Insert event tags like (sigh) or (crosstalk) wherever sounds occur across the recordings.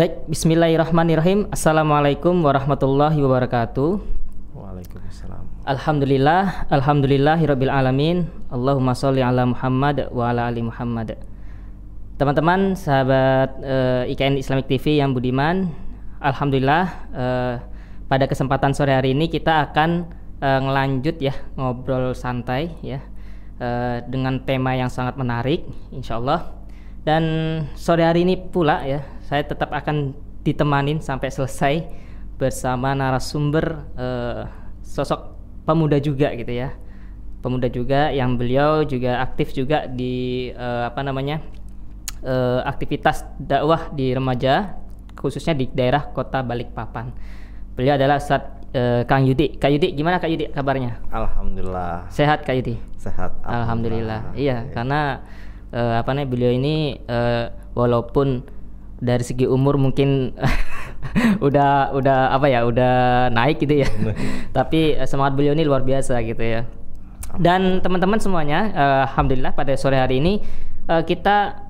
Baik, bismillahirrahmanirrahim. Assalamualaikum warahmatullahi wabarakatuh. Waalaikumsalam. Alhamdulillah, alhamdulillahirabbil alamin. Allahumma sholli ala Muhammad wa ala ali Muhammad. Teman-teman, sahabat uh, IKN Islamic TV yang budiman, alhamdulillah uh, pada kesempatan sore hari ini kita akan uh, ngelanjut ya ngobrol santai ya dengan tema yang sangat menarik insyaallah. Dan sore hari ini pula ya saya tetap akan ditemanin sampai selesai bersama narasumber uh, sosok pemuda juga gitu ya. Pemuda juga yang beliau juga aktif juga di uh, apa namanya uh, aktivitas dakwah di remaja khususnya di daerah kota Balikpapan. Beliau adalah Ustaz uh, Kang Yudi. Kak Yudi gimana Kak Yudi kabarnya? Alhamdulillah. Sehat Kak Yudi? Sehat Alhamdulillah, Alhamdulillah. iya ya. karena uh, apa namanya beliau ini uh, walaupun dari segi umur mungkin (laughs) udah udah apa ya udah naik gitu ya (laughs) tapi uh, semangat beliau ini luar biasa gitu ya dan teman-teman semuanya uh, alhamdulillah pada sore hari ini uh, kita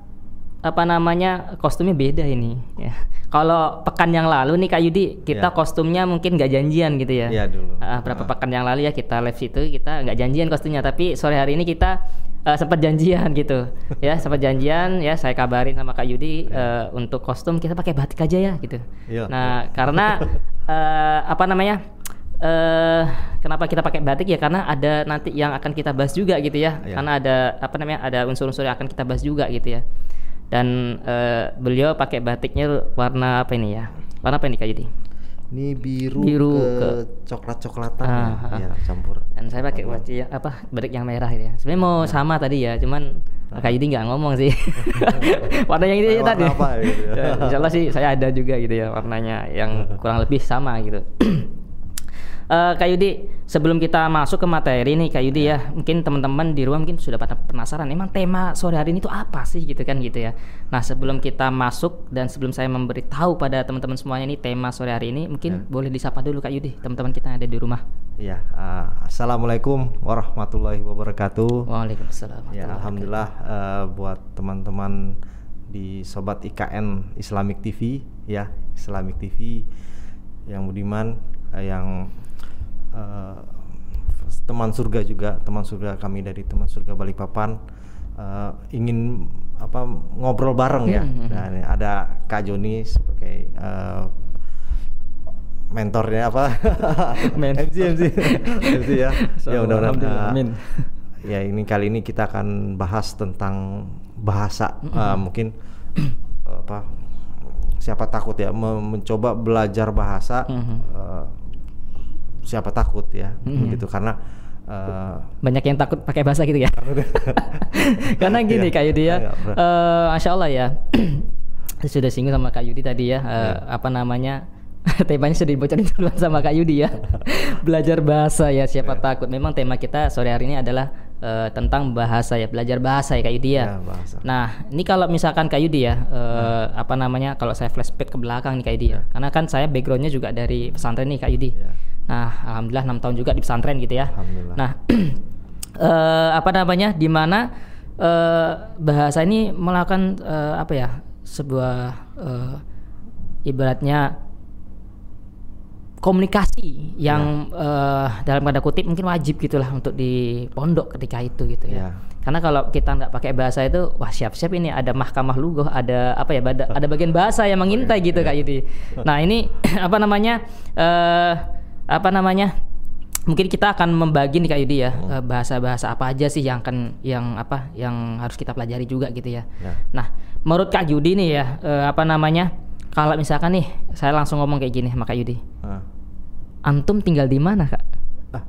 apa namanya kostumnya beda ini ya kalau pekan yang lalu nih Kak Yudi kita ya. kostumnya mungkin nggak janjian gitu ya. Iya dulu. Uh, berapa uh. pekan yang lalu ya kita live situ kita nggak janjian kostumnya tapi sore hari ini kita uh, sempat janjian gitu. (laughs) Ya sempat janjian ya saya kabarin sama Kak Yudi uh, untuk kostum kita pakai batik aja ya gitu. Ya, nah karena uh, (laughs) apa namanya uh, kenapa kita pakai batik? Ya karena ada nanti yang akan kita bahas juga gitu ya, ya. karena ada apa namanya ada unsur-unsur yang akan kita bahas juga gitu ya. Dan uh, beliau pakai batiknya warna apa ini ya? Warna apa ini Kak Yudi ini biru, biru ke, ke coklat-coklatan ah, ya, ah. ya campur dan saya pakai baju ya apa batik yang merah ini ya sebenarnya mau nah. sama tadi ya cuman nah. Kak Yudi nggak ngomong sih (laughs) warna yang ini tadi apa, gitu ya. (laughs) Insya Allah sih saya ada juga gitu ya warnanya yang kurang lebih sama gitu (clears throat) uh, Kak Yudi sebelum kita masuk ke materi nih Kak Yudi ya, ya mungkin teman-teman di rumah mungkin sudah pada penasaran emang tema sore hari ini itu apa sih gitu kan gitu ya nah sebelum kita masuk dan sebelum saya memberitahu pada teman-teman semuanya ini tema sore hari ini mungkin ya. boleh disapa dulu Kak Yudi teman-teman kita yang ada di rumah Iya, uh, assalamualaikum warahmatullahi wabarakatuh. Waalaikumsalam. Ya, alhamdulillah uh, buat teman-teman di sobat IKN Islamic TV ya, Islamic TV yang budiman yang uh, teman surga juga teman surga kami dari teman surga Balikpapan uh, ingin apa ngobrol bareng ya. Hmm, hmm, hmm. dan ada Kak Joni sebagai uh, mentornya apa? Mentor. MC MC MC ya. Ya mudah-mudahan uh, ya ini kali ini kita akan bahas tentang bahasa uh, mungkin apa siapa takut ya mencoba belajar bahasa uh, siapa takut ya hmm. gitu. Karena uh, banyak yang takut pakai bahasa gitu ya? (laughs) Karena gini iya, Kak Yudi ya. uh, Masya Allah ya. (clears throat) Sudah singgung sama Kak Yudi tadi ya. Uh, yeah. apa namanya? (laughs) Temanya sudah dibocorin duluan sama Kak Yudi ya. (laughs) Belajar bahasa ya siapa yeah. takut. Memang tema kita sore hari ini adalah uh, tentang bahasa ya belajar bahasa ya Kak Yudi ya. ya nah ini kalau misalkan Kak Yudi ya uh, hmm. apa namanya kalau saya flashback ke belakang nih Kak Yudi ya, ya. karena kan saya backgroundnya juga dari pesantren nih Kak Yudi. Ya. Nah alhamdulillah enam tahun juga di pesantren gitu ya. Nah uh, (clears throat) apa namanya di mana uh, bahasa ini melakukan uh, apa ya sebuah uh, ibaratnya komunikasi yang ya. uh, dalam tanda kutip mungkin wajib gitulah untuk di pondok ketika itu gitu ya. ya. Karena kalau kita nggak pakai bahasa itu, wah siap-siap ini ada mahkamah lugoh, ada apa ya, ada, ada bagian bahasa yang mengintai gitu ya. kak Yudi. Nah ini (clears throat) apa namanya, uh, apa namanya, mungkin kita akan membagi nih kak Yudi ya hmm. bahasa-bahasa apa aja sih yang akan yang apa yang harus kita pelajari juga gitu ya. ya. Nah menurut kak Yudi nih ya uh, apa namanya kalau misalkan nih saya langsung ngomong kayak gini sama Kak Yudi. Uh. Antum tinggal di mana, Kak? Ah.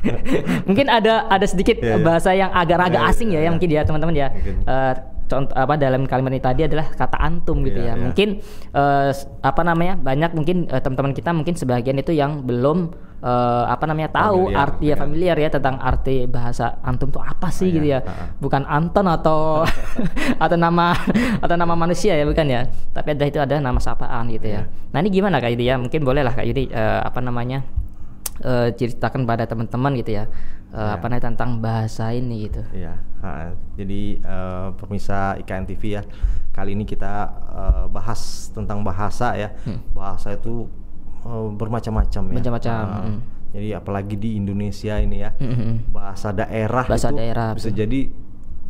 (laughs) mungkin ada ada sedikit yeah, yeah. bahasa yang agak-agak yeah, asing yeah, ya, yeah. yang mungkin ya teman-teman ya. Uh, contoh apa dalam kalimat ini tadi adalah kata antum gitu yeah, ya. Yeah. Mungkin uh, apa namanya? banyak mungkin uh, teman-teman kita mungkin sebagian itu yang belum uh, apa namanya tahu familiar, arti ya familiar ya tentang arti bahasa antum itu apa sih oh, gitu ya. Uh, bukan Anton atau (laughs) atau nama atau nama manusia ya bukan ya. Tapi ada itu ada nama sapaan gitu ya. Yeah. Nah, ini gimana Kak Yudi ya? Mungkin boleh lah Kak Yudi uh, apa namanya? Uh, ceritakan pada teman-teman gitu ya uh, ya. apa namanya tentang bahasa ini gitu. Iya. jadi uh, pemirsa IKN TV ya, kali ini kita uh, bahas tentang bahasa ya. Hmm. Bahasa itu uh, bermacam-macam ya. Macam-macam. Uh, hmm. Jadi apalagi di Indonesia ini ya, hmm. bahasa daerah bahasa itu daerah, bisa betul. jadi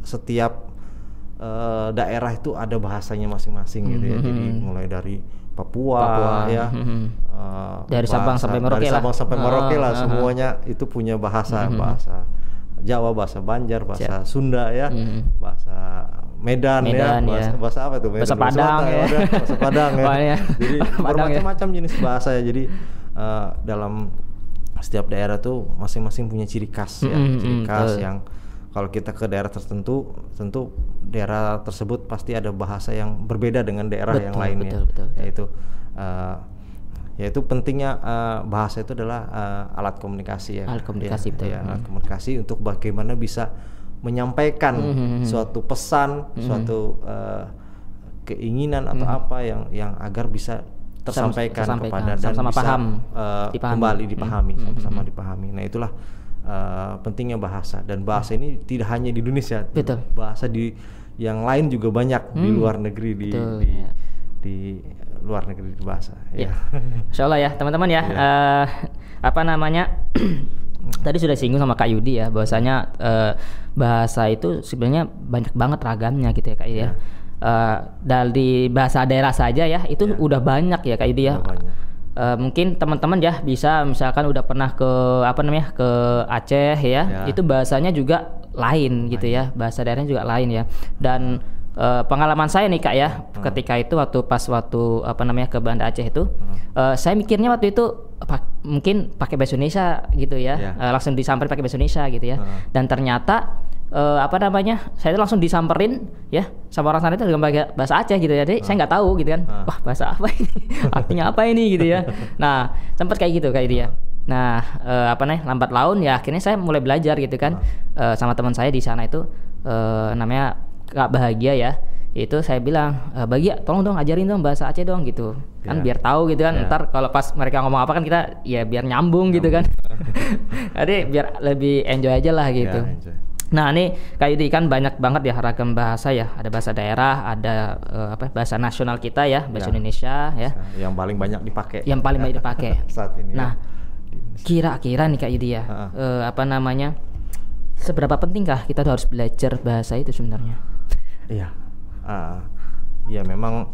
setiap uh, daerah itu ada bahasanya masing-masing hmm. gitu ya. Jadi mulai dari Papua, Papua. ya, hmm. uh, dari bahasa, Sabang sampai Merauke dari Sabang sampai Merauke lah, uh, semuanya itu punya bahasa hmm. bahasa Jawa, bahasa Banjar, bahasa Siap. Sunda ya, hmm. bahasa Medan, Medan ya, bahasa, ya. bahasa apa tuh? Medan, bahasa (laughs) Padang ya. bahasa Padang ya. Jadi (laughs) ya. bermacam-macam ya. jenis bahasa ya. Jadi uh, dalam setiap daerah tuh masing-masing punya ciri khas ya, mm, ciri khas mm, yang kalau kita ke daerah tertentu, tentu daerah tersebut pasti ada bahasa yang berbeda dengan daerah betul, yang lainnya. Betul, betul, betul. Yaitu uh, yaitu pentingnya uh, bahasa itu adalah uh, alat komunikasi ya. Alat komunikasi ya, betul. Ya, alat komunikasi untuk bagaimana bisa menyampaikan mm -hmm. suatu pesan, mm -hmm. suatu uh, keinginan atau mm -hmm. apa yang yang agar bisa tersampaikan, tersampaikan kepada dan sama bisa paham, uh, dipahami. kembali dipahami sama-sama mm -hmm. dipahami. Nah itulah uh, pentingnya bahasa dan bahasa ini tidak hanya di Indonesia, Betul. bahasa di yang lain juga banyak hmm. di luar negeri di Betul, di, ya. di luar negeri di bahasa. Ya. ya. Insya Allah ya teman-teman ya. ya. Uh, apa namanya? (clears throat) tadi sudah singgung sama Kak Yudi ya bahwasanya uh, bahasa itu sebenarnya banyak banget ragamnya gitu ya Kak Yudi ya. Uh, dari bahasa daerah saja ya itu yeah. udah banyak ya Kak Yudi ya. Uh, mungkin teman-teman ya bisa misalkan udah pernah ke apa namanya ke Aceh ya, yeah. itu bahasanya juga lain gitu ya bahasa daerahnya juga lain ya dan uh, pengalaman saya nih kak ya hmm. ketika itu waktu pas waktu apa namanya ke Banda Aceh itu hmm. uh, saya mikirnya waktu itu pak, mungkin pakai bahasa Indonesia gitu ya yeah. uh, langsung disamperin pakai bahasa Indonesia gitu ya hmm. dan ternyata uh, apa namanya saya itu langsung disamperin ya sama orang sana itu dengan bahasa Aceh gitu ya jadi uh. saya nggak tahu gitu kan uh. wah bahasa apa ini (laughs) artinya apa ini gitu ya nah sempat kayak gitu kayak dia nah uh, apa nih lambat laun ya akhirnya saya mulai belajar gitu kan uh. Uh, sama teman saya di sana itu uh, namanya Kak Bahagia ya itu saya bilang e, bahagia tolong dong ajarin dong bahasa Aceh dong gitu kan yeah. biar tahu gitu kan yeah. ntar kalau pas mereka ngomong apa kan kita ya biar nyambung, nyambung. gitu kan (laughs) jadi biar lebih enjoy aja lah gitu yeah, Nah ini kayak ini kan banyak banget ya ragam bahasa ya. Ada bahasa daerah, ada uh, apa bahasa nasional kita ya, bahasa ya. Indonesia ya. Yang paling banyak dipakai. Yang paling banyak dipakai (laughs) saat ini. Ya. Nah kira-kira nih kayak ini ya, uh -uh. Uh, apa namanya? Seberapa pentingkah kita harus belajar bahasa itu sebenarnya? Iya, uh, ya memang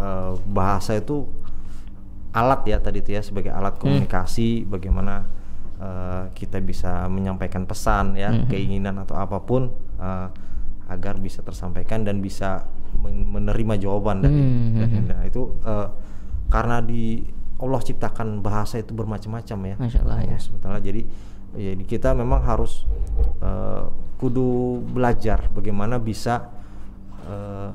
uh, bahasa itu alat ya tadi itu ya sebagai alat hmm. komunikasi hmm. bagaimana uh, kita bisa menyampaikan pesan ya hmm. keinginan atau apa pun uh, agar bisa tersampaikan dan bisa menerima jawaban dari, hmm. dari nah itu uh, karena di Allah ciptakan bahasa itu bermacam-macam ya. Masya Allah ya. Sebetulnya jadi ya kita memang harus uh, kudu belajar bagaimana bisa uh,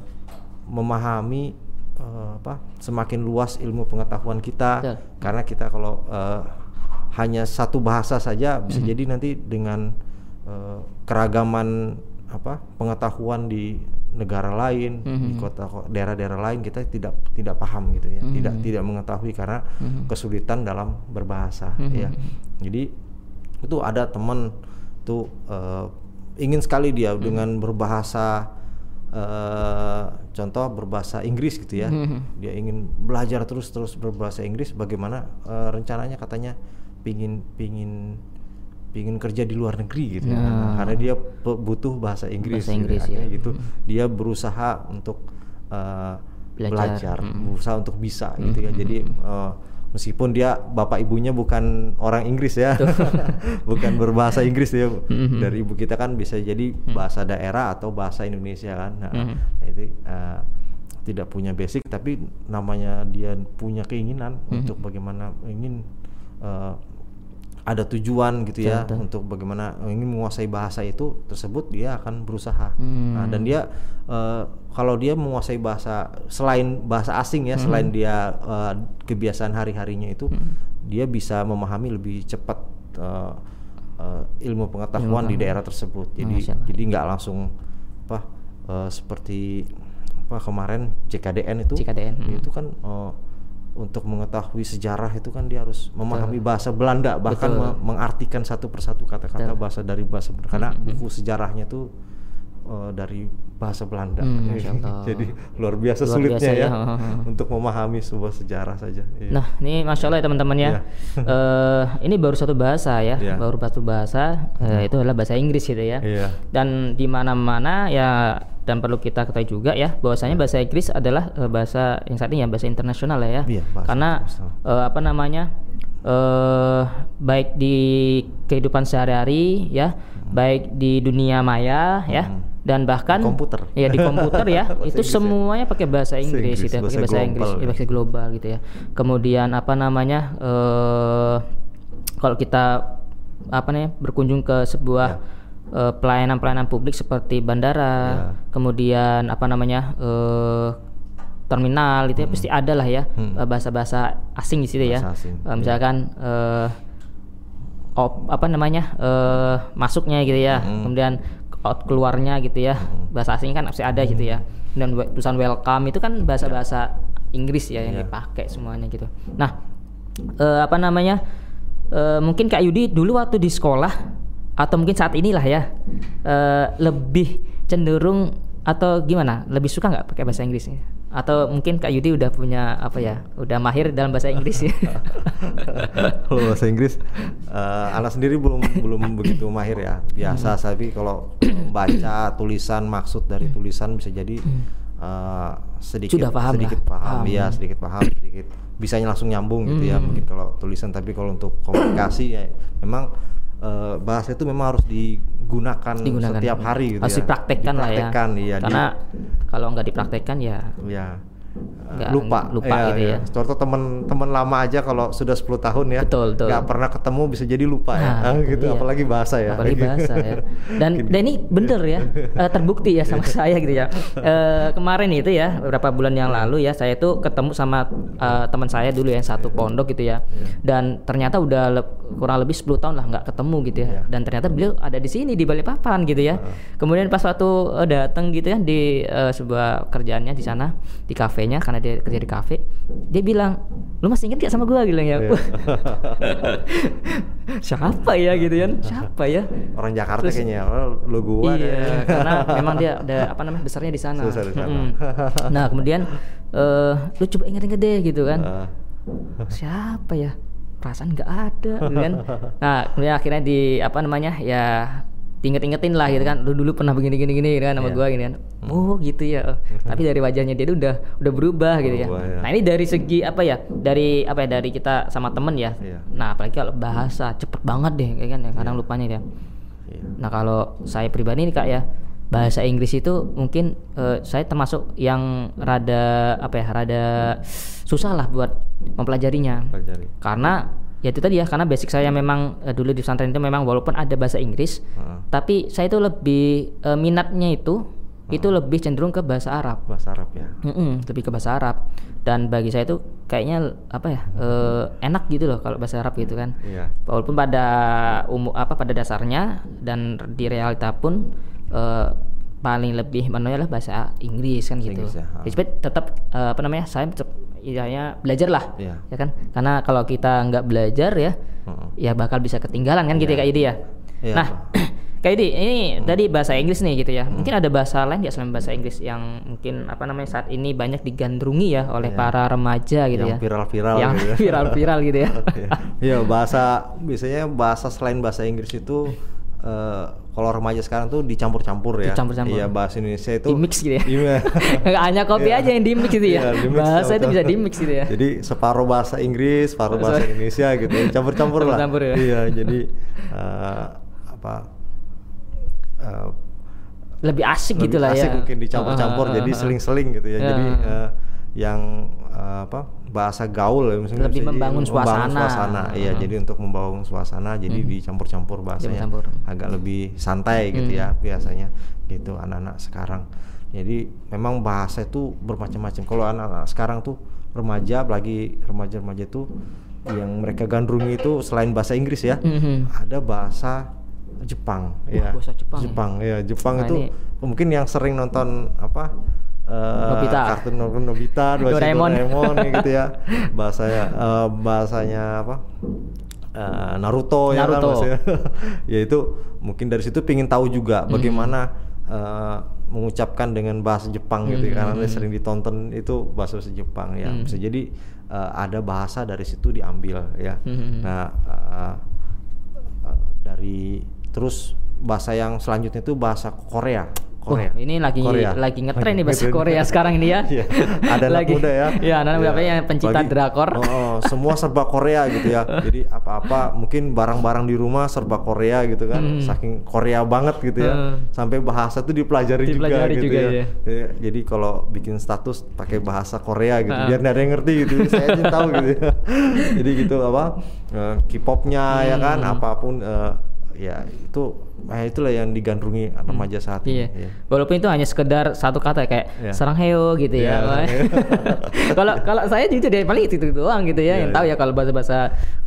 memahami uh, apa semakin luas ilmu pengetahuan kita Betul. karena kita kalau uh, hanya satu bahasa saja bisa mm -hmm. jadi nanti dengan uh, keragaman apa pengetahuan di negara lain mm -hmm. di kota daerah-daerah lain kita tidak tidak paham gitu ya mm -hmm. tidak tidak mengetahui karena mm -hmm. kesulitan dalam berbahasa mm -hmm. ya jadi itu ada teman tuh uh, ingin sekali dia hmm. dengan berbahasa uh, contoh berbahasa Inggris gitu ya hmm. dia ingin belajar terus terus berbahasa Inggris bagaimana uh, rencananya katanya pingin pingin pingin kerja di luar negeri gitu ya. nah. karena dia butuh bahasa Inggris, bahasa Inggris gitu, ya. gitu hmm. dia berusaha untuk uh, belajar, belajar hmm. berusaha untuk bisa hmm. gitu ya jadi uh, meskipun dia bapak ibunya bukan orang Inggris ya (laughs) bukan berbahasa Inggris ya mm-hmm. dari ibu kita kan bisa jadi mm-hmm. bahasa daerah atau bahasa Indonesia kan nah, mm-hmm. itu uh, tidak punya basic tapi namanya dia punya keinginan mm-hmm. untuk bagaimana ingin uh, ada tujuan gitu ya untuk bagaimana ingin menguasai bahasa itu tersebut dia akan berusaha hmm. nah, dan dia uh, kalau dia menguasai bahasa selain bahasa asing ya hmm. selain dia uh, kebiasaan hari harinya itu hmm. dia bisa memahami lebih cepat uh, uh, ilmu pengetahuan ilmu di daerah tersebut jadi jadi nggak langsung apa uh, seperti apa kemarin JKDN itu JKDN hmm. itu kan uh, untuk mengetahui sejarah itu kan dia harus memahami Betul. bahasa Belanda bahkan me mengartikan satu persatu kata-kata bahasa dari bahasa Belanda karena mm -hmm. buku sejarahnya tuh uh, dari bahasa Belanda. Hmm, (laughs) Jadi luar biasa luar sulitnya biasa, ya, ya (laughs) (laughs) untuk memahami sebuah sejarah saja. Iya. Nah, ini masya Allah ya teman-teman ya. Iya. uh, ini baru satu bahasa ya, yeah. baru satu bahasa uh, itu adalah bahasa Inggris gitu ya. Yeah. Dan di mana-mana ya dan perlu kita ketahui juga ya bahwasanya bahasa Inggris adalah uh, bahasa yang saat ini ya bahasa internasional ya. Yeah, Karena uh, apa namanya? uh, baik di kehidupan sehari-hari ya, hmm. baik di dunia maya ya, hmm dan bahkan di komputer ya di komputer ya (laughs) itu ya? semuanya pakai bahasa Inggris, gitu ya pakai bahasa Inggris ya. bahasa global gitu ya kemudian apa namanya uh, kalau kita apa nih berkunjung ke sebuah ya. Uh, pelayanan-pelayanan publik seperti bandara ya. kemudian apa namanya uh, terminal itu ya hmm. pasti ada lah ya hmm. bahasa-bahasa asing di situ ya asing. Uh, misalkan uh, op, apa namanya uh, masuknya gitu ya hmm. kemudian out keluarnya gitu ya hmm. bahasa asing kan pasti ada gitu ya dan tulisan welcome itu kan bahasa-bahasa Inggris ya yang yeah. dipakai semuanya gitu nah uh, apa namanya uh, mungkin Kak Yudi dulu waktu di sekolah atau mungkin saat inilah ya uh, lebih cenderung atau gimana? Lebih suka nggak pakai bahasa Inggris atau mungkin Kak Yudi udah punya apa ya udah mahir dalam bahasa Inggris ya? (laughs) Kalau bahasa Inggris uh, anak sendiri belum belum begitu mahir ya. Biasa hmm. tapi kalau (clears throat) baca tulisan maksud dari tulisan bisa jadi uh, sedikit Sudah paham sedikit lah. paham, paham. Ya sedikit paham sedikit. Bisanya langsung nyambung gitu ya hmm. mungkin kalau tulisan. Tapi kalau untuk komunikasi ya memang uh, bahasa itu memang harus digunakan, digunakan. setiap hari gitu harus ya. dipraktekkan, lah ya. Iya, karena kalau nggak dipraktekkan ya ya Lupa lupa ya, gitu ya. ya. Contoh teman-teman lama aja kalau sudah 10 tahun ya, betul, betul. gak pernah ketemu bisa jadi lupa ya. nah, ya, (laughs) gitu. Iya. Apalagi bahasa ya. Apalagi bahasa ya. Dan (laughs) dan ini bener ya, uh, terbukti ya sama (laughs) saya gitu ya. Uh, kemarin itu ya, beberapa bulan yang lalu ya, saya itu ketemu sama uh, teman saya dulu yang satu pondok gitu ya. Dan ternyata udah kurang lebih 10 tahun lah nggak ketemu gitu ya. Dan ternyata beliau ada di sini di Balikpapan gitu ya. Kemudian pas waktu uh, datang gitu ya di uh, sebuah kerjaannya di sana di kafe kafenya karena dia kerja di kafe dia bilang lu masih inget gak sama gue bilang ya yeah. (laughs) siapa ya? Gitu kan. (laughs) Siapa ya? Orang Jakarta Terus, kayaknya oh, lu gua iya (laughs) karena memang dia ada apa namanya besarnya di sana, Susah di sana. Hmm. nah kemudian uh, lu coba inget-inget deh gitu kan. Uh. siapa ya? Perasaan nggak ada gitu kan. Nah kemudian akhirnya di apa namanya ya diinget-ingetin lah gitu kan lu dulu pernah begini gini gini gitu kan sama yeah. gua gini kan hmm. oh gitu ya oh. tapi dari wajahnya dia tuh udah udah berubah gitu ya ya nah ini dari segi apa ya dari apa ya dari kita sama temen ya yeah. nah apalagi kalau bahasa cepet banget deh kayak kan ya kadang yeah. lupanya dia yeah. nah kalau saya pribadi nih kak ya bahasa Inggris itu mungkin uh, saya termasuk yang rada apa ya rada susah lah buat mempelajarinya Pelajari. karena ya itu tadi ya karena basic saya memang uh, dulu di pesantren itu memang walaupun ada bahasa Inggris uh. tapi saya itu lebih uh, minatnya itu uh. itu lebih cenderung ke bahasa Arab bahasa Arab ya mm -mm, lebih ke bahasa Arab dan bagi saya itu kayaknya apa ya uh, enak gitu loh kalau bahasa Arab gitu kan yeah. walaupun pada umum apa pada dasarnya dan di realita pun uh, paling lebih mana lah bahasa Inggris kan gitu. Inggris ya. Jadi tetap uh, apa namanya? Saya tetap ya belajar lah yeah. ya kan karena kalau kita nggak belajar ya uh-uh. ya bakal bisa ketinggalan kan yeah. gitu ya kayak ide ya yeah. nah (clears throat) kayak ide ini uh. tadi bahasa Inggris nih gitu ya uh. mungkin ada bahasa lain ya selain bahasa Inggris yang mungkin apa namanya saat ini banyak digandrungi ya oleh yeah. para remaja gitu yang ya viral-viral yang gitu. Ya. (laughs) viral-viral gitu ya (laughs) Iya bahasa biasanya bahasa selain bahasa Inggris itu uh, kalau remaja sekarang tuh dicampur-campur ya. Dicampur-campur. Iya, bahasa Indonesia itu di mix gitu ya. Iya. (laughs) hanya kopi yeah. aja yang di mix gitu ya. Yeah, bahasa itu bisa di mix gitu ya. Jadi separuh bahasa Inggris, separuh bahasa Indonesia gitu. Campur-campur lah. Campur ya. Iya, jadi uh, apa uh, lebih asik lebih gitu lah ya. Asik mungkin dicampur-campur uh, uh, uh, jadi seling-seling gitu ya. Uh, jadi uh, yang uh, apa bahasa gaul ya misalnya lebih membangun suasana. Membangun suasana. Uh. Iya, jadi untuk membangun suasana jadi hmm. dicampur-campur bahasanya Campur. agak lebih santai gitu ya biasanya gitu anak-anak sekarang. Jadi memang bahasa itu bermacam-macam. Kalau anak-anak sekarang tuh remaja apalagi remaja-remaja itu yang mereka gandrungi itu selain bahasa Inggris ya, -hmm. ada bahasa Jepang Wah, ya. Bahasa Jepang. Jepang ya, Jepang nah, itu ini. mungkin yang sering nonton apa uh, Nobita. kartun Nobita, Doraemon, Doraemon gitu ya. (laughs) Bahasanya uh, bahasanya apa? Uh, Naruto, Naruto ya kan (laughs) ya itu mungkin dari situ pingin tahu juga hmm. bagaimana uh, mengucapkan dengan bahasa Jepang gitu ya, karena dia sering ditonton itu bahasa bahasa Jepang ya. Bisa jadi uh, ada bahasa dari situ diambil ya. Nah uh, uh, dari terus bahasa yang selanjutnya itu bahasa Korea Korea. Oh, ini lagi Korea. lagi ngetren nih bahasa Korea sekarang ini ya. (laughs) Iya. Ada anak lagi, muda ya. Iya, anak muda ya. yang pencinta Bagi, drakor. Oh, oh, semua serba Korea gitu ya. (laughs) Jadi apa-apa mungkin barang-barang di rumah serba Korea gitu kan. Hmm. Saking Korea banget gitu ya. Hmm. Sampai bahasa tuh dipelajari, dipelajari juga, gitu juga, ya. ya. Jadi kalau bikin status pakai bahasa Korea gitu hmm. biar nggak ada yang ngerti gitu. Saya aja tahu gitu ya. (laughs) Jadi gitu apa? Uh, K-popnya hmm. ya kan apa pun uh, ya itu nah itulah yang digandrungi hmm. remaja saat ini. Iya. iya. Walaupun itu hanya sekedar satu kata kayak yeah. serang heo gitu yeah, ya. Iya. (laughs) Kalau kalau saya juga dia paling itu, itu doang gitu ya. Yeah, yang yeah. tahu ya kalau bahasa-bahasa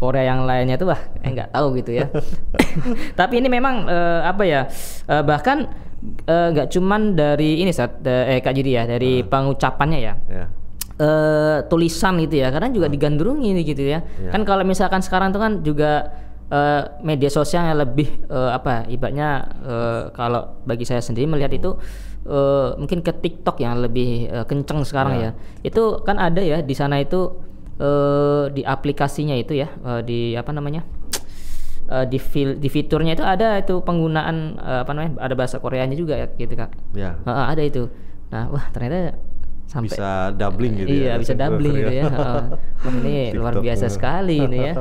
Korea yang lainnya itu wah eh nggak tahu gitu ya. (laughs) Tapi ini memang uh, apa ya? Uh, bahkan nggak uh, cuman dari ini saat uh, eh Kak Jiri ya, dari uh. pengucapannya ya. Yeah. Uh, tulisan gitu ya, karena juga digandrungi gitu ya. Yeah. Kan kalau misalkan sekarang itu kan juga uh, media sosial yang lebih uh, apa ibaratnya uh, kalau bagi saya sendiri melihat itu uh, mungkin ke TikTok yang lebih uh, kenceng sekarang ya. ya. Itu kan ada ya di sana itu uh, di aplikasinya itu ya uh, di apa namanya? Uh, di fil di fiturnya itu ada itu penggunaan uh, apa namanya ada bahasa Koreanya juga ya gitu kak. Ya. Uh, ada itu. Nah wah ternyata sampai bisa doubling gitu iya, ya. Iya, bisa doubling gitu ya. Uh, wah, ini (laughs) luar biasa sekali ini ya.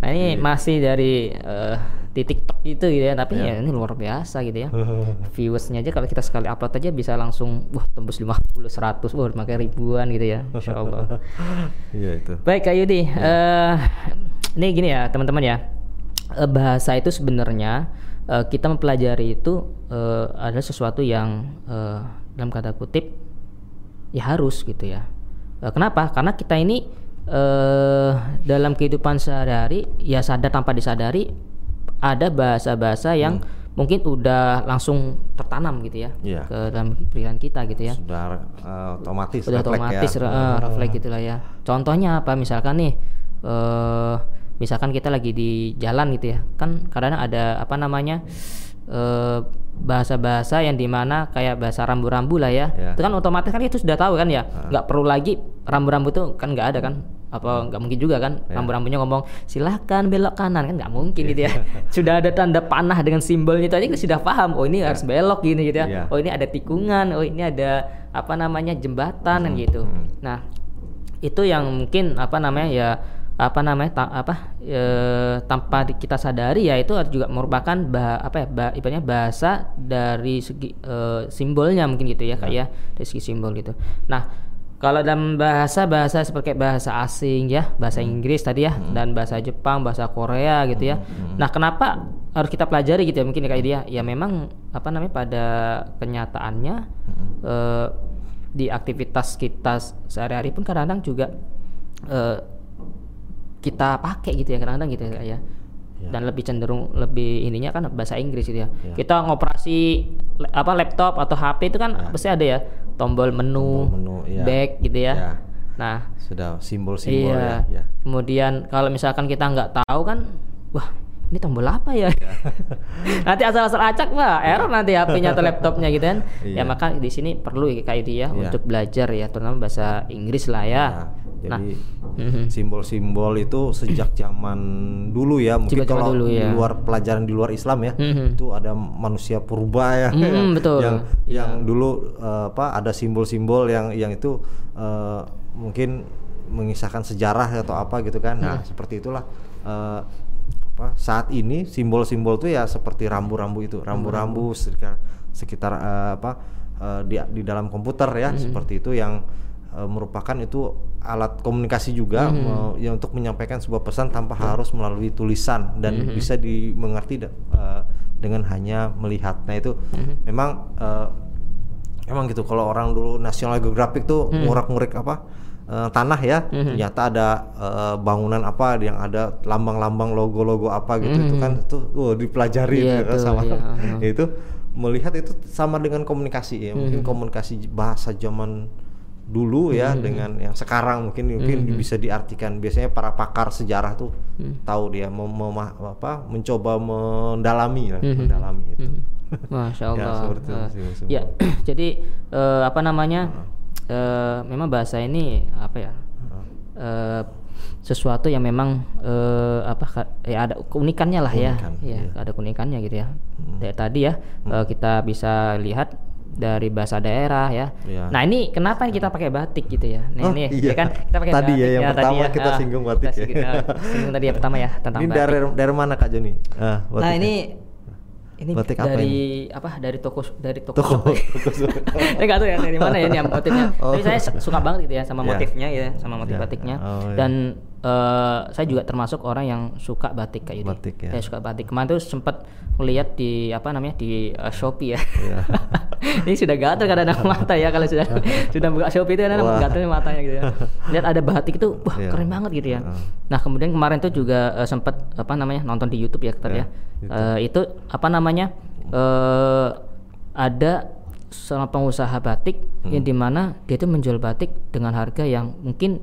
Nah, ini iya. masih dari uh, di TikTok itu gitu ya, tapi yeah. ya ini luar biasa gitu ya. (laughs) Viewersnya aja kalau kita sekali upload aja bisa langsung wah tembus 50 100 wah makai ribuan gitu ya. Insyaallah. (laughs) Iya itu. Baik Kak Yudi, yeah. uh, ini gini ya teman-teman ya. Uh, bahasa itu sebenarnya uh, kita mempelajari itu uh, adalah sesuatu yang uh, dalam kata kutip ya harus gitu ya. E, kenapa? Karena kita ini eh, dalam kehidupan sehari-hari ya sadar tanpa disadari ada bahasa-bahasa yang hmm. mungkin udah langsung tertanam gitu ya yeah. ke dalam pikiran kita gitu ya. Sudah uh, otomatis sudah otomatis ya. uh, refleks gitulah ya. Contohnya apa? Misalkan nih uh, misalkan kita lagi di jalan gitu ya. Kan kadang ada apa namanya uh, bahasa-bahasa yang di mana kayak bahasa rambu-rambu lah ya. ya. Itu kan otomatis kan itu sudah tahu kan ya. Nggak perlu lagi rambu-rambu itu kan nggak ada kan. Apa nggak mungkin juga kan ya. rambu-rambunya ngomong silahkan belok kanan kan nggak mungkin gitu (laughs) ya. sudah ada tanda panah dengan simbolnya itu aja kita sudah paham. Oh ini ya. harus belok gini gitu ya. ya. Oh ini ada tikungan. Oh ini ada apa namanya jembatan hmm. gitu. Hmm. Nah itu yang mungkin apa namanya ya apa namanya ta, apa e, tanpa kita sadari ya itu juga merupakan bah, apa ya bah, ibaratnya bahasa dari segi e, simbolnya mungkin gitu ya, ya kayak ya dari segi simbol gitu. Nah kalau dalam bahasa bahasa seperti bahasa asing ya bahasa hmm. Inggris tadi ya hmm. dan bahasa Jepang bahasa Korea gitu ya. Hmm. hmm. Nah kenapa harus kita pelajari gitu ya mungkin kayak dia ya memang apa namanya pada kenyataannya hmm. e, di aktivitas kita sehari-hari pun kadang-kadang juga e, kita pakai gitu ya kadang-kadang gitu ya, ya dan lebih cenderung lebih ininya kan bahasa Inggris gitu ya. ya. Kita ngoperasi apa laptop atau HP itu kan ya. pasti ada ya tombol menu, tombol menu ya. back gitu ya. ya. Nah, sudah simbol-simbol iya. ya. ya. Kemudian kalau misalkan kita nggak tahu kan, wah ini tombol apa ya? ya. (laughs) nanti asal-asal acak pak, error nanti HP-nya atau laptopnya gitu kan. Ya, ya maka di sini perlu kayak dia ya, ya untuk belajar ya, terutama bahasa Inggris lah ya. ya jadi nah. (laughs) simbol-simbol itu sejak zaman dulu ya, mungkin Cibat kalau dulu, ya. di luar pelajaran di luar Islam ya, mm-hmm. itu ada manusia purba ya, mm, (laughs) yang, betul. yang yeah. yang dulu uh, apa ada simbol-simbol yang yang itu uh, mungkin mengisahkan sejarah atau apa gitu kan. Nah, mm. seperti itulah uh, apa saat ini simbol-simbol itu ya seperti rambu-rambu itu, rambu-rambu sekitar sekitar uh, apa uh, di di dalam komputer ya, mm-hmm. seperti itu yang uh, merupakan itu alat komunikasi juga mm -hmm. ya untuk menyampaikan sebuah pesan tanpa mm -hmm. harus melalui tulisan dan mm -hmm. bisa dimengerti uh, dengan hanya melihat. Nah itu mm -hmm. memang uh, emang gitu kalau orang dulu National Geographic tuh mm -hmm. ngurak-ngurik apa uh, tanah ya mm -hmm. ternyata ada uh, bangunan apa yang ada lambang-lambang logo-logo apa gitu mm -hmm. itu kan itu uh, dipelajari yeah, gitu, sama yeah. itu melihat itu sama dengan komunikasi ya mm -hmm. mungkin komunikasi bahasa zaman dulu ya hmm. dengan yang sekarang mungkin mungkin hmm. bisa diartikan biasanya para pakar sejarah tuh hmm. tahu dia mem, mem apa mencoba mendalami lah hmm. mendalami itu. Hmm. Masya (laughs) Allah. ya, seperti uh, ya jadi uh, apa namanya? Uh, memang bahasa ini apa ya? Uh, sesuatu yang memang uh, apa ya ada keunikannya lah ya. Keunikan, ya, iya. ada keunikannya gitu ya. Hmm. Dari tadi ya hmm. uh, kita bisa lihat dari bahasa daerah ya. ya. Nah ini kenapa kita pakai batik gitu ya? Nah, oh, ini iya. ya kan kita pakai tadi batik ya yang ya, pertama ya. kita singgung batik kita ya. Singgung, tadi ya pertama ya tentang ini batik. dari dari mana Kak Joni? Ah, nah ini ini Batik dari apa, ini? apa dari toko dari toko, toko, (laughs) toko saya (laughs) nggak tahu ya dari mana ya ini motifnya oh. tapi saya suka banget gitu ya sama yeah. motifnya ya sama motif yeah. batiknya oh, yeah. Uh, saya juga termasuk orang yang suka batik kayak gitu batik, ya. saya suka batik kemarin tuh sempat melihat di apa namanya di uh, Shopee ya yeah. (laughs) ini sudah gatel kadang-kadang mata ya kalau sudah (laughs) sudah buka Shopee itu kadang gatel matanya gitu ya lihat ada batik itu wah yeah. keren banget gitu ya uh. nah kemudian kemarin tuh juga uh, sempat apa namanya nonton di YouTube ya tadi yeah. ya uh, itu apa namanya uh, ada seorang pengusaha batik hmm. yang di mana dia itu menjual batik dengan harga yang mungkin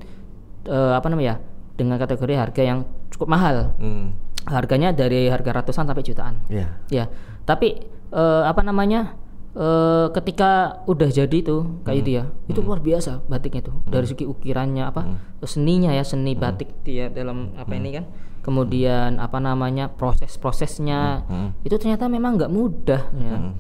uh, apa namanya dengan kategori harga yang cukup mahal hmm. harganya dari harga ratusan sampai jutaan yeah. ya tapi uh, apa namanya uh, ketika udah jadi itu kayak hmm. dia itu hmm. luar biasa batiknya itu hmm. dari segi ukirannya apa hmm. seninya ya seni hmm. batik dia dalam apa hmm. ini kan kemudian apa namanya proses-prosesnya hmm. itu ternyata memang nggak mudah ya. Hmm.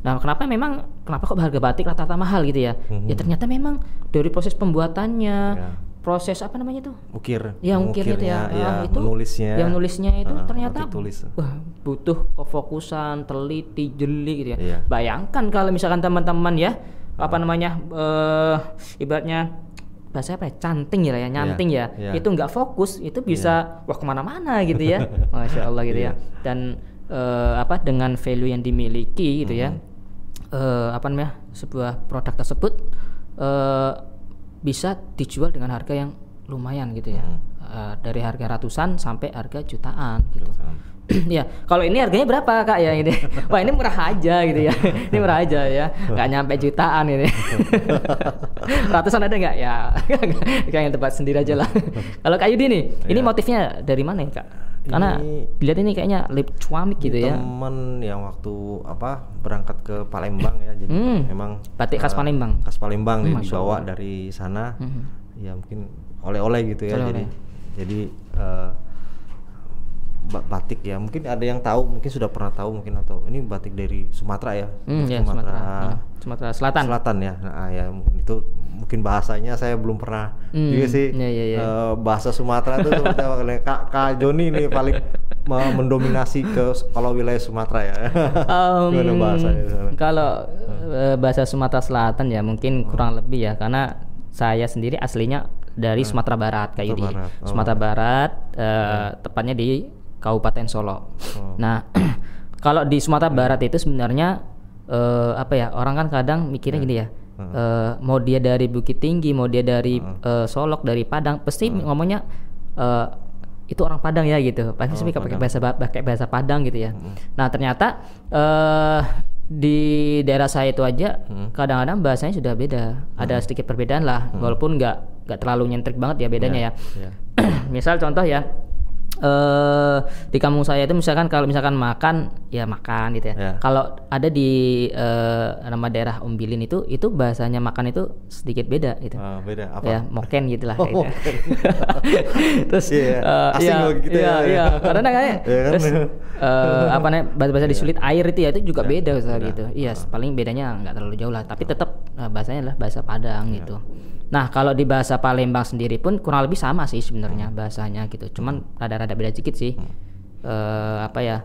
Nah, kenapa memang kenapa kok harga batik rata-rata mahal gitu ya? Hmm. Ya ternyata memang dari proses pembuatannya, ya. Proses apa namanya itu? Ukir. Ya, ukir itu ya. ya ah, itu menulisnya. Yang nulisnya itu uh, ternyata tulis. wah, butuh kefokusan, teliti, jeli gitu ya. ya. Bayangkan kalau misalkan teman-teman ya apa namanya uh, ibaratnya bahasa apa ya canting ya, ya nyanting yeah, ya yeah. itu nggak fokus itu bisa yeah. wah ke mana-mana gitu ya (laughs) masya allah gitu yeah. ya iya. dan uh, apa dengan value yang dimiliki gitu mm -hmm. ya uh, apa namanya sebuah produk tersebut uh, bisa dijual dengan harga yang lumayan gitu ya. Mm -hmm. uh, dari harga ratusan sampai harga jutaan gitu. Jutaan. (clears throat) Ya kalau ini harganya berapa kak? Ya ini. (laughs) Wah ini murah aja gitu ya. Ini murah aja ya. Nggak (laughs) nyampe jutaan ini. (laughs) Ratusan ada nggak? Ya kayak yang tempat sendiri aja lah. Kalau kak Yudi nih ini ya. motifnya dari mana ya kak karena ini, dilihat ini kayaknya lip cuamik gitu ya. temen yang waktu apa berangkat ke Palembang ya jadi hmm, memang batik khas eh, Palembang. khas Palembang hmm, dibawa dari sana. Hmm. ya mungkin oleh-oleh gitu ya oleh -oleh. jadi jadi uh, batik ya. Mungkin ada yang tahu mungkin sudah pernah tahu mungkin atau ini batik dari Sumatera ya. Hmm, Sumatera ya, Sumatera, hmm, Sumatera Selatan. Selatan ya. Nah ya mungkin itu mungkin bahasanya saya belum pernah hmm, juga sih ya, ya, ya. Uh, bahasa Sumatera itu kak kak Joni ini paling mendominasi ke kalau wilayah Sumatera ya. (laughs) Um, bahasanya kalau uh, bahasa Sumatera Selatan ya mungkin kurang lebih ya. Karena saya sendiri aslinya dari hmm. Sumatera Barat kayak Sumatera Barat. Oh. Sumatera Barat uh, tepatnya di Kabupaten Solo. Oh. Nah, (clears throat) kalau di Sumatera Barat itu sebenarnya uh, apa ya orang kan kadang mikirnya yeah. gini ya. Uh, mau dia dari Bukit Tinggi, mau dia dari uh, Solok, dari Padang, pasti uh. ngomongnya uh, itu orang Padang ya gitu. Pasti oh, pakai bahasa pakai bahasa Padang gitu ya. Uh. Nah ternyata uh, di daerah saya itu aja kadang-kadang bahasanya sudah beda. Ada sedikit perbedaan lah, walaupun nggak nggak terlalu nyentrik banget ya bedanya yeah. ya. Yeah. (clears throat) Misal contoh ya uh, di kampung saya itu misalkan kalau misalkan makan ya makan gitu ya. Yeah. Kalau ada di uh, nama daerah Umbilin itu itu bahasanya makan itu sedikit beda gitu. Uh, beda apa? Ya moken gitulah oh, gitu. (laughs) terus yeah, uh, asing ya, gitu iya, ya. Iya, karena kayak (laughs) yeah, kan? terus uh, apa namanya bahasa-bahasa yeah. disulit air itu ya itu juga yeah, beda yeah. gitu. Iya, uh. paling bedanya nggak terlalu jauh lah, tapi tetap uh, bahasanya adalah bahasa Padang yeah. gitu. Nah, kalau di bahasa Palembang sendiri pun kurang lebih sama sih sebenarnya hmm. bahasanya gitu. Cuman hmm. rada-rada beda sedikit sih. Hmm. Uh, apa ya?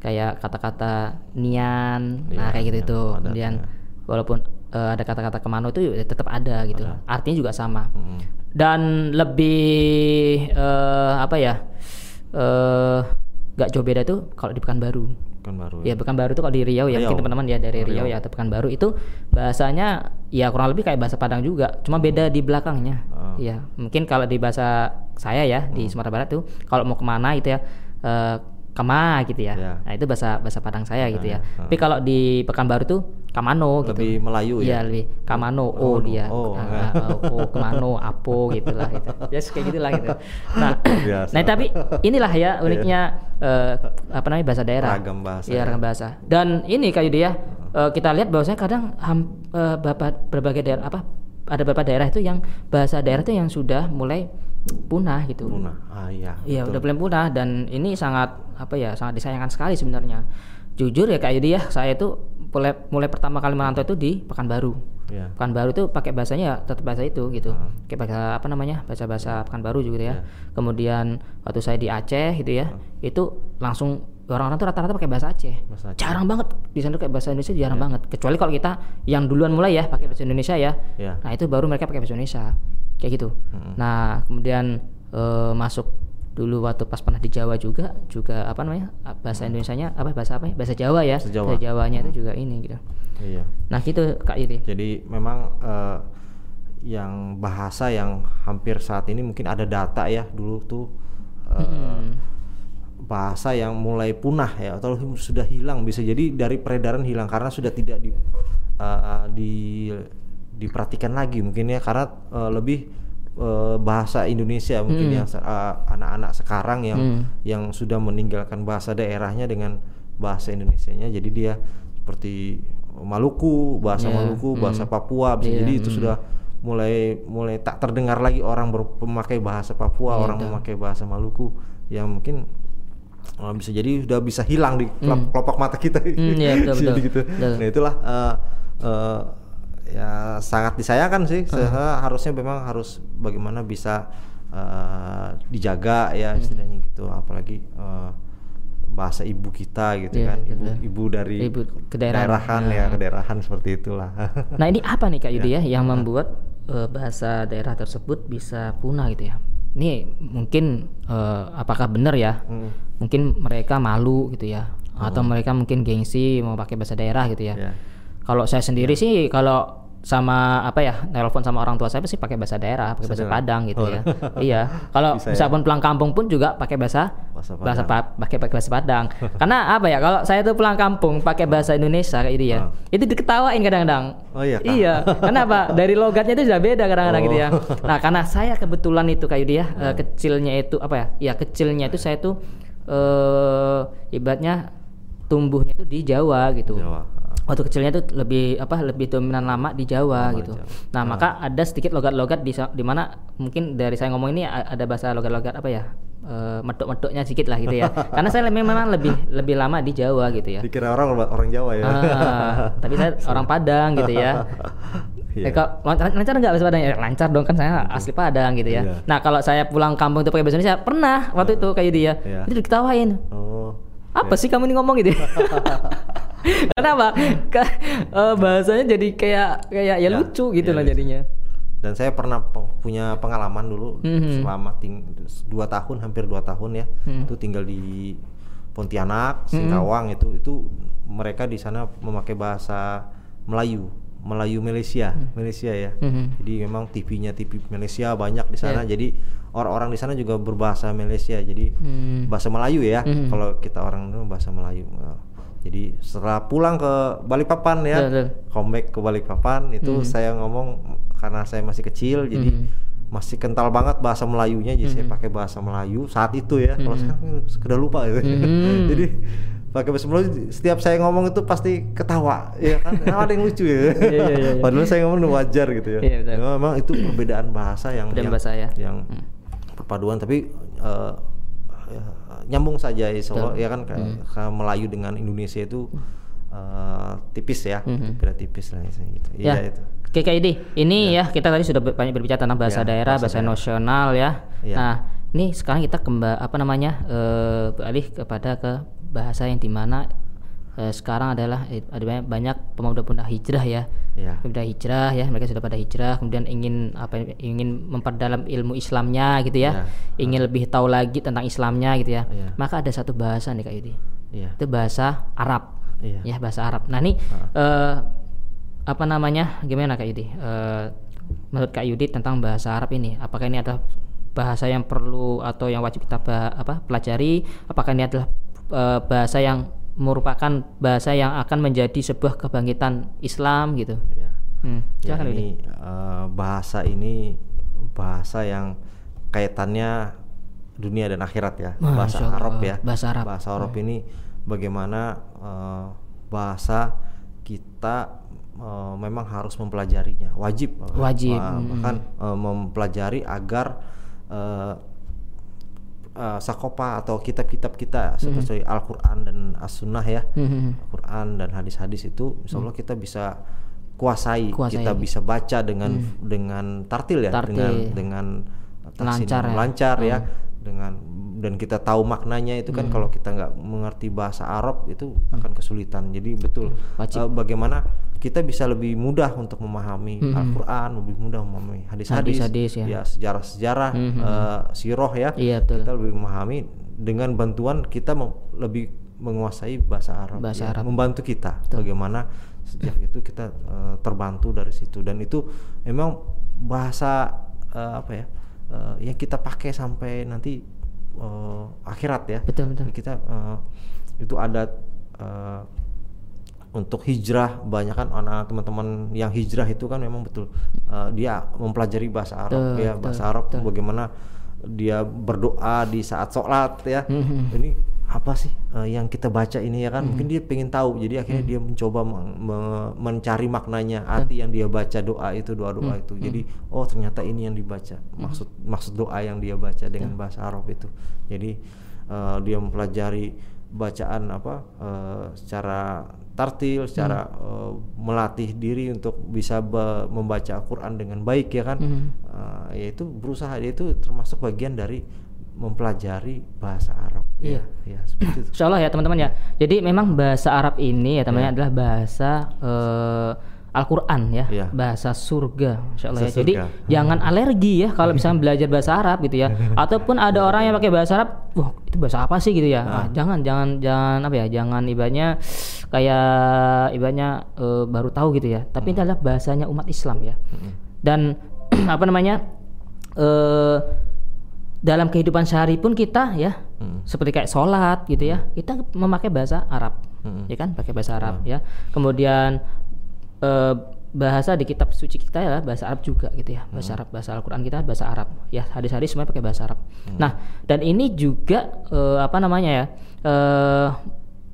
Kayak kata-kata nian, ya, nah kayak gitu itu. Kemudian ya. walaupun uh, ada kata-kata ke mana itu ya tetap ada gitu. Ada. Artinya juga sama. Hmm. Dan lebih uh, apa ya? Uh, gak jauh beda tuh kalau di Pekanbaru. Pekanbaru. Ya, ya Pekanbaru itu kalau di Riau ya Riau. mungkin teman-teman ya dari Riau. Riau ya atau Pekanbaru itu bahasanya ya kurang lebih kayak bahasa Padang juga, cuma beda di belakangnya. Uh. Ya, mungkin kalau di bahasa saya ya hmm. di Sumatera Barat tuh kalau mau ke mana itu ya uh, kama gitu ya. Yeah. Nah itu bahasa bahasa Padang saya gitu ya. Uh, Tapi kalau di Pekanbaru tuh kamano gitu. Lebih Melayu ya. Iya lebih kamano o oh, dia. Oh, uh, uh, oh kemano apo gitulah gitu. (laughs) Ya yes, kayak gitulah gitu. Nah, (laughs) nah tapi inilah ya uniknya uh, apa namanya bahasa daerah. Ragam bahasa. Iya ragam bahasa. Dan ini kayak dia uh, kita lihat bahwasanya kadang ham, uh, bapak berbagai daerah apa ada beberapa daerah itu yang bahasa daerah itu yang sudah mulai punah gitu. Punah. Ah iya. Iya, udah mulai punah dan ini sangat apa ya, sangat disayangkan sekali sebenarnya. Jujur ya Kak Yudi ya, saya itu mulai mulai pertama kali merantau itu di Pekanbaru. Yeah. Pekanbaru itu pakai bahasanya ya tetap bahasa itu gitu. Uh. Kayak bahasa apa namanya? Bahasa-bahasa Pekanbaru juga gitu ya. Yeah. Kemudian waktu saya di Aceh gitu ya, uh. itu langsung orang-orang tuh rata-rata pakai bahasa Aceh. bahasa Aceh. Jarang banget di sana kayak bahasa Indonesia jarang yeah. banget. Kecuali kalau kita yang duluan mulai ya pakai bahasa Indonesia ya. Yeah. Nah, itu baru mereka pakai bahasa Indonesia. Kayak gitu. Hmm. Nah, kemudian uh, masuk dulu waktu pas pernah di Jawa juga juga apa namanya bahasa Indonesia-nya apa bahasa apa ya bahasa Jawa ya bahasa, Jawa. bahasa Jawanya hmm. itu juga ini gitu iya nah gitu kak Yudi jadi memang uh, yang bahasa yang hampir saat ini mungkin ada data ya dulu tuh uh, hmm bahasa yang mulai punah ya atau sudah hilang bisa jadi dari peredaran hilang karena sudah tidak di uh, di diperhatikan lagi mungkin ya karena uh, lebih uh, bahasa Indonesia mungkin hmm. yang anak-anak uh, sekarang yang hmm. yang sudah meninggalkan bahasa daerahnya dengan bahasa Indonesianya jadi dia seperti Maluku bahasa yeah. Maluku bahasa hmm. Papua bisa yeah. jadi itu hmm. sudah mulai mulai tak terdengar lagi orang memakai bahasa Papua yeah, orang itu. memakai bahasa Maluku yang mungkin Oh, bisa jadi sudah bisa hilang di kelopak mata kita hmm, ya, betul, (laughs) betul. gitu. Betul. Nah itulah uh, uh, ya sangat disayangkan sih. Uh. Harusnya memang harus bagaimana bisa uh, dijaga ya hmm. istilahnya gitu. Apalagi uh, bahasa ibu kita gitu yeah, kan, ibu gitu. ibu dari ibu kedaerahan ya, nah. kedaerahan seperti itulah. (laughs) nah ini apa nih Kak Yudi ya, ya yang membuat uh, bahasa daerah tersebut bisa punah gitu ya? ini mungkin uh, apakah benar ya hmm. mungkin mereka malu gitu ya atau mereka mungkin gengsi mau pakai bahasa daerah gitu ya yeah. Kalau saya sendiri yeah. sih kalau sama apa ya telepon sama orang tua saya pasti pakai bahasa daerah pakai bahasa Padang gitu oh. ya iya kalau bisa ya? pulang kampung pun juga pakai bahasa bahasa pakai pakai bahasa Padang (laughs) karena apa ya kalau saya tuh pulang kampung pakai bahasa Indonesia kayak gitu ya oh. itu diketawain kadang-kadang oh iya iya kenapa dari logatnya itu sudah beda kadang-kadang oh. gitu ya oh. nah karena saya kebetulan itu kayak dia uh, kecilnya itu apa ya ya kecilnya itu saya tuh uh, ibaratnya tumbuhnya itu di Jawa gitu Jawa waktu kecilnya itu lebih apa lebih dominan lama di Jawa oh, gitu. Jawa. Nah, maka ada sedikit logat-logat di di mana mungkin dari saya ngomong ini ada bahasa logat-logat apa ya? Uh, medok-medoknya sedikit lah gitu ya. (laughs) Karena saya memang lebih lebih lama di Jawa gitu ya. Dikira orang orang Jawa ya. Uh, tapi saya (laughs) orang Padang gitu ya. (laughs) Yeah. Eh, kalau lancar nggak bahasa Padang ya lancar dong kan saya asli Padang gitu ya. Yeah. Nah kalau saya pulang kampung itu pakai bahasa Indonesia pernah waktu itu kayak dia, yeah. itu diketawain. Oh. Apa yeah. sih kamu ini ngomong gitu? Ya? Kenapa? Ke, uh, bahasanya jadi kayak kayak ya, ya lucu gitu ya, lah jadinya. Dan saya pernah punya pengalaman dulu mm-hmm. selama ting dua tahun hampir dua tahun ya mm. itu tinggal di Pontianak, Singkawang mm-hmm. itu itu mereka di sana memakai bahasa Melayu. Melayu Malaysia, hmm. Malaysia ya. Hmm. Jadi memang TV-nya TV Malaysia banyak di sana. Yeah. Jadi orang-orang di sana juga berbahasa Malaysia. Jadi hmm. bahasa Melayu ya. Hmm. Kalau kita orang itu bahasa Melayu. Jadi setelah pulang ke Balikpapan ya, yeah, comeback ke Balikpapan itu mm. saya ngomong karena saya masih kecil, mm. jadi masih kental banget bahasa Melayunya, jadi mm. saya pakai bahasa Melayu saat itu ya. Mm. Kalau sekarang sudah lupa gitu. Mm. (laughs) jadi pakai bahasa Melayu setiap saya ngomong itu pasti ketawa ya kan ada yang lucu ya yeah, yeah, yeah, padahal saya ngomong wajar gitu ya yeah, memang itu perbedaan bahasa yang yang, bahasa ya. yang mm. perpaduan tapi uh, ya, nyambung saja insya ya kan hmm. Melayu dengan Indonesia itu uh, tipis ya hmm. beda tipis lah gitu iya ya. itu KKID ini ya. ya kita tadi sudah banyak berbicara tentang bahasa ya, daerah bahasa, bahasa nasional ya. ya nah ini sekarang kita kembali apa namanya uh, beralih kepada ke bahasa yang di mana uh, sekarang adalah ada banyak, banyak pemuda-pemuda hijrah ya yeah. pemuda hijrah ya mereka sudah pada hijrah kemudian ingin apa ingin memperdalam ilmu Islamnya gitu ya yeah. ingin uh. lebih tahu lagi tentang Islamnya gitu ya yeah. maka ada satu bahasa nih kak Yudi yeah. itu bahasa Arab yeah. ya bahasa Arab nah ini uh. Uh, apa namanya gimana kak Yudi uh, menurut kak Yudi tentang bahasa Arab ini apakah ini adalah bahasa yang perlu atau yang wajib kita apa pelajari apakah ini adalah uh, bahasa yang merupakan bahasa yang akan menjadi sebuah kebangkitan Islam gitu. Ya. Hmm, ya ini uh, bahasa ini bahasa yang kaitannya dunia dan akhirat ya. Masya bahasa Allah. Arab ya. Bahasa Arab. Bahasa Arab hmm. ini bagaimana uh, bahasa kita uh, memang harus mempelajarinya, wajib. Wajib. Uh, bahkan uh, mempelajari agar uh, uh, sakopa atau kitab-kitab kita mm-hmm. seperti Al-Qur'an dan As-Sunnah ya. Mm-hmm. Al-Qur'an dan hadis-hadis itu insyaallah mm-hmm. kita bisa kuasai, kuasai, kita bisa baca dengan mm. dengan tartil ya, tartil. dengan dengan lancar, ya. lancar ya. Mm. dengan dan kita tahu maknanya itu kan mm. kalau kita nggak mengerti bahasa Arab itu mm. akan kesulitan. Jadi betul uh, bagaimana kita bisa lebih mudah untuk memahami mm -hmm. Al-Quran, lebih mudah memahami hadis-hadis, ya. ya sejarah-sejarah, mm -hmm. uh, siroh ya. Iya, betul. Kita lebih memahami dengan bantuan kita lebih menguasai bahasa Arab, bahasa ya, Arab. membantu kita betul. bagaimana sejak itu kita uh, terbantu dari situ dan itu memang bahasa uh, apa ya uh, yang kita pakai sampai nanti uh, akhirat ya. Betul betul. Kita uh, itu ada uh, untuk hijrah banyak kan anak teman-teman yang hijrah itu kan memang betul uh, dia mempelajari bahasa Arab betul, ya bahasa betul, Arab betul. bagaimana dia berdoa di saat sholat ya mm-hmm. ini apa sih uh, yang kita baca ini ya kan mm-hmm. mungkin dia pengen tahu jadi akhirnya mm-hmm. dia mencoba me- mencari maknanya arti yang dia baca doa itu doa doa mm-hmm. itu jadi oh ternyata ini yang dibaca maksud mm-hmm. maksud doa yang dia baca dengan bahasa Arab itu jadi uh, dia mempelajari bacaan apa uh, secara tartil secara hmm. uh, melatih diri untuk bisa membaca Al-Qur'an dengan baik ya kan hmm. uh, yaitu berusaha itu termasuk bagian dari mempelajari bahasa Arab iya ya, ya seperti itu Insya Allah ya teman-teman ya jadi memang bahasa Arab ini ya teman-teman ya. adalah bahasa uh, Al-Quran ya, ya, bahasa surga, Insya Allah ya. Jadi hmm. jangan alergi ya kalau misalnya belajar bahasa Arab gitu ya. (laughs) Ataupun ada orang yang pakai bahasa Arab, wah itu bahasa apa sih gitu ya? Nah, jangan, jangan, jangan apa ya? Jangan ibanya kayak ibanya uh, baru tahu gitu ya. Tapi hmm. ini adalah bahasanya umat Islam ya. Hmm. Dan (clears throat) apa namanya? Uh, dalam kehidupan sehari pun kita ya hmm. seperti kayak sholat gitu ya kita memakai bahasa Arab hmm. ya kan pakai bahasa Arab hmm. ya kemudian uh, bahasa di kitab suci kita ya bahasa Arab juga gitu ya bahasa hmm. Arab bahasa Al-Quran kita bahasa Arab ya hadis-hadis semuanya pakai bahasa Arab hmm. nah dan ini juga uh, apa namanya ya uh,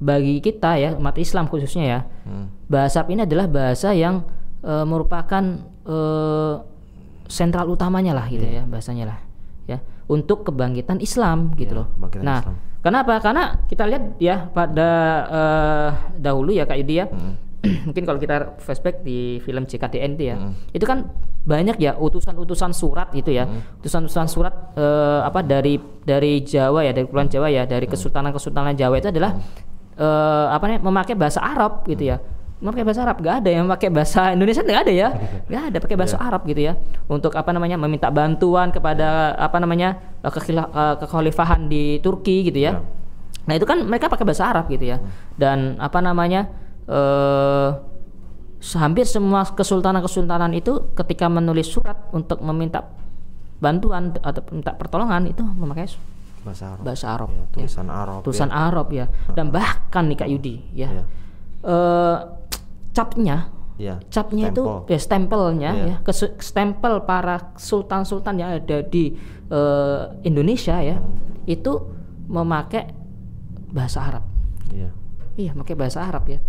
bagi kita ya umat Islam khususnya ya hmm. bahasa Arab ini adalah bahasa yang uh, merupakan uh, sentral utamanya lah gitu yeah. ya bahasanya lah ya untuk kebangkitan Islam gitu yeah, loh nah Islam. kenapa karena kita lihat ya pada uh, dahulu ya Kak Yudi ya hmm (clears throat) mungkin kalau kita flashback di film itu ya hmm. itu kan banyak ya utusan-utusan surat gitu ya hmm. utusan-utusan surat uh, apa dari dari Jawa ya dari Pulau Jawa ya dari hmm. kesultanan-kesultanan Jawa itu adalah hmm. uh, apa nih memakai bahasa Arab gitu ya hmm. memakai bahasa Arab gak ada yang memakai bahasa Indonesia nggak ada ya (laughs) nggak ada pakai bahasa yeah. Arab gitu ya untuk apa namanya meminta bantuan kepada apa namanya kekhalifahan di Turki gitu ya yeah. nah itu kan mereka pakai bahasa Arab gitu ya hmm. dan apa namanya eh, hampir semua kesultanan-kesultanan itu ketika menulis surat untuk meminta bantuan atau minta pertolongan itu memakai bahasa Arab, bahasa Arab ya, tulisan ya. Arab, tulisan ya. Arab ya, dan bahkan nih Kak Yudi ya, ya. Uh, capnya, ya. capnya Stempel. itu ya stempelnya ya, ya stempel para sultan-sultan yang ada di uh, Indonesia ya, hmm. itu memakai bahasa Arab, iya, iya, memakai bahasa Arab ya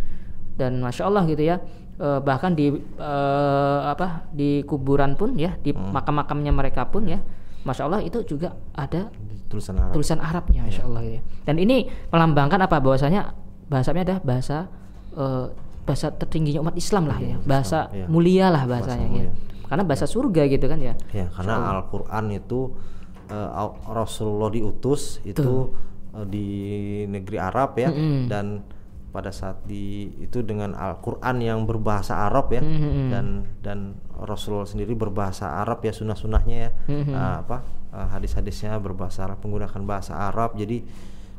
dan masya Allah gitu ya e, bahkan di e, apa di kuburan pun ya di hmm. makam-makamnya mereka pun ya masya Allah itu juga ada tulisan Arab. tulisan Arabnya masya ya. Allah gitu ya. dan ini melambangkan apa bahwasanya bahasanya adalah bahasa e, bahasa tertingginya umat Islam lah ya bahasa ya. mulia lah bahasanya bahasa ya karena bahasa surga gitu kan ya ya karena Al-Quran itu uh, Rasulullah diutus itu uh, di negeri Arab ya mm -hmm. dan pada saat di itu dengan Al-Qur'an yang berbahasa Arab ya mm -hmm. dan dan Rasulullah sendiri berbahasa Arab ya sunnah-sunnahnya ya mm -hmm. uh, apa uh, hadis-hadisnya berbahasa Arab menggunakan bahasa Arab jadi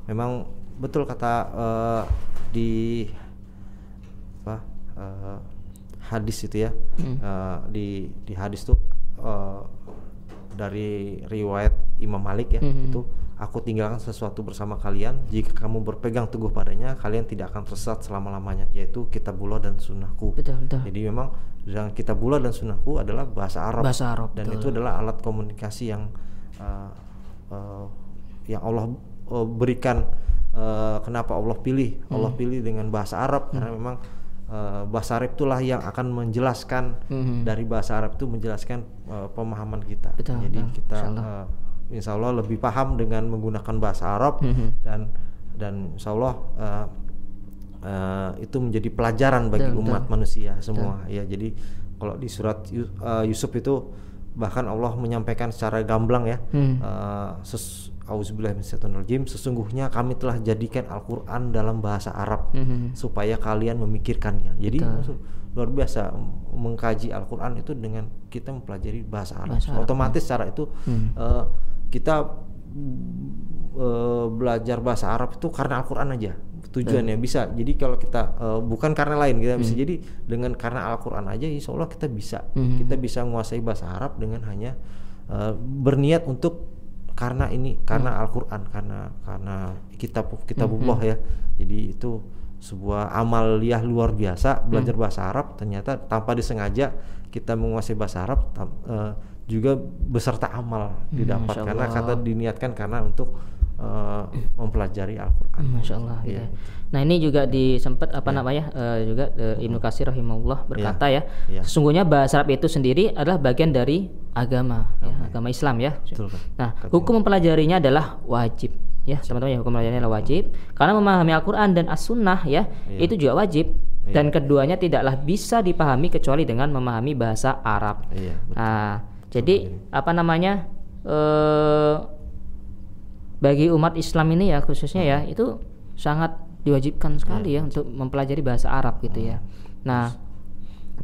memang betul kata uh, di apa uh, hadis itu ya mm. uh, di di hadis tuh uh, dari riwayat Imam Malik ya mm -hmm. itu aku tinggalkan sesuatu bersama kalian jika kamu berpegang teguh padanya kalian tidak akan tersesat selama-lamanya yaitu kitabullah dan sunnahku betul, betul. jadi memang dengan kitabullah dan sunnahku adalah bahasa Arab bahasa Arab dan betul. itu adalah alat komunikasi yang uh, uh, yang Allah uh, berikan uh, kenapa Allah pilih hmm. Allah pilih dengan bahasa Arab hmm. karena memang uh, bahasa Arab itulah yang akan menjelaskan hmm. dari bahasa Arab itu menjelaskan uh, pemahaman kita betul, jadi betul. kita uh, insya Allah lebih paham dengan menggunakan bahasa Arab mm -hmm. dan dan insya Allah uh, uh, itu menjadi pelajaran bagi betul, umat betul. manusia semua betul. ya jadi kalau di surat uh, Yusuf itu bahkan Allah menyampaikan secara gamblang ya hmm. uh, ses sesungguhnya kami telah jadikan Al-Qur'an dalam bahasa Arab hmm. supaya kalian memikirkannya jadi maksud, luar biasa mengkaji Al-Qur'an itu dengan kita mempelajari bahasa Arab bahasa otomatis cara itu hmm. uh, kita uh, belajar bahasa Arab itu karena Al-Qur'an aja tujuannya hmm. bisa jadi kalau kita uh, bukan karena lain kita hmm. bisa jadi dengan karena Al-Qur'an aja insya Allah kita bisa hmm. kita bisa menguasai bahasa Arab dengan hanya uh, berniat untuk karena ini karena hmm. Al-Qur'an karena karena kitab kitabullah hmm. ya jadi itu sebuah amaliyah luar biasa belajar hmm. bahasa Arab ternyata tanpa disengaja kita menguasai bahasa Arab uh, juga beserta amal hmm, didapat karena kata diniatkan karena untuk uh, mempelajari Al-Qur'an. Masya Allah ya. gitu. Nah, ini juga disempet apa ya. namanya? Uh, juga uh, Ibnu Katsir rahimahullah berkata ya, ya, ya, sesungguhnya bahasa Arab itu sendiri adalah bagian dari agama, ya, agama Islam ya. Betul, nah, hukum mempelajarinya adalah wajib ya teman-teman ya hukum mempelajarinya adalah wajib karena memahami Al-Quran dan As-Sunnah ya, ya itu juga wajib ya. dan keduanya tidaklah bisa dipahami kecuali dengan memahami bahasa Arab. Ya, Nah, jadi apa namanya eh, bagi umat Islam ini ya khususnya ya itu sangat diwajibkan sekali ya, ya untuk mempelajari bahasa Arab gitu ya. Nah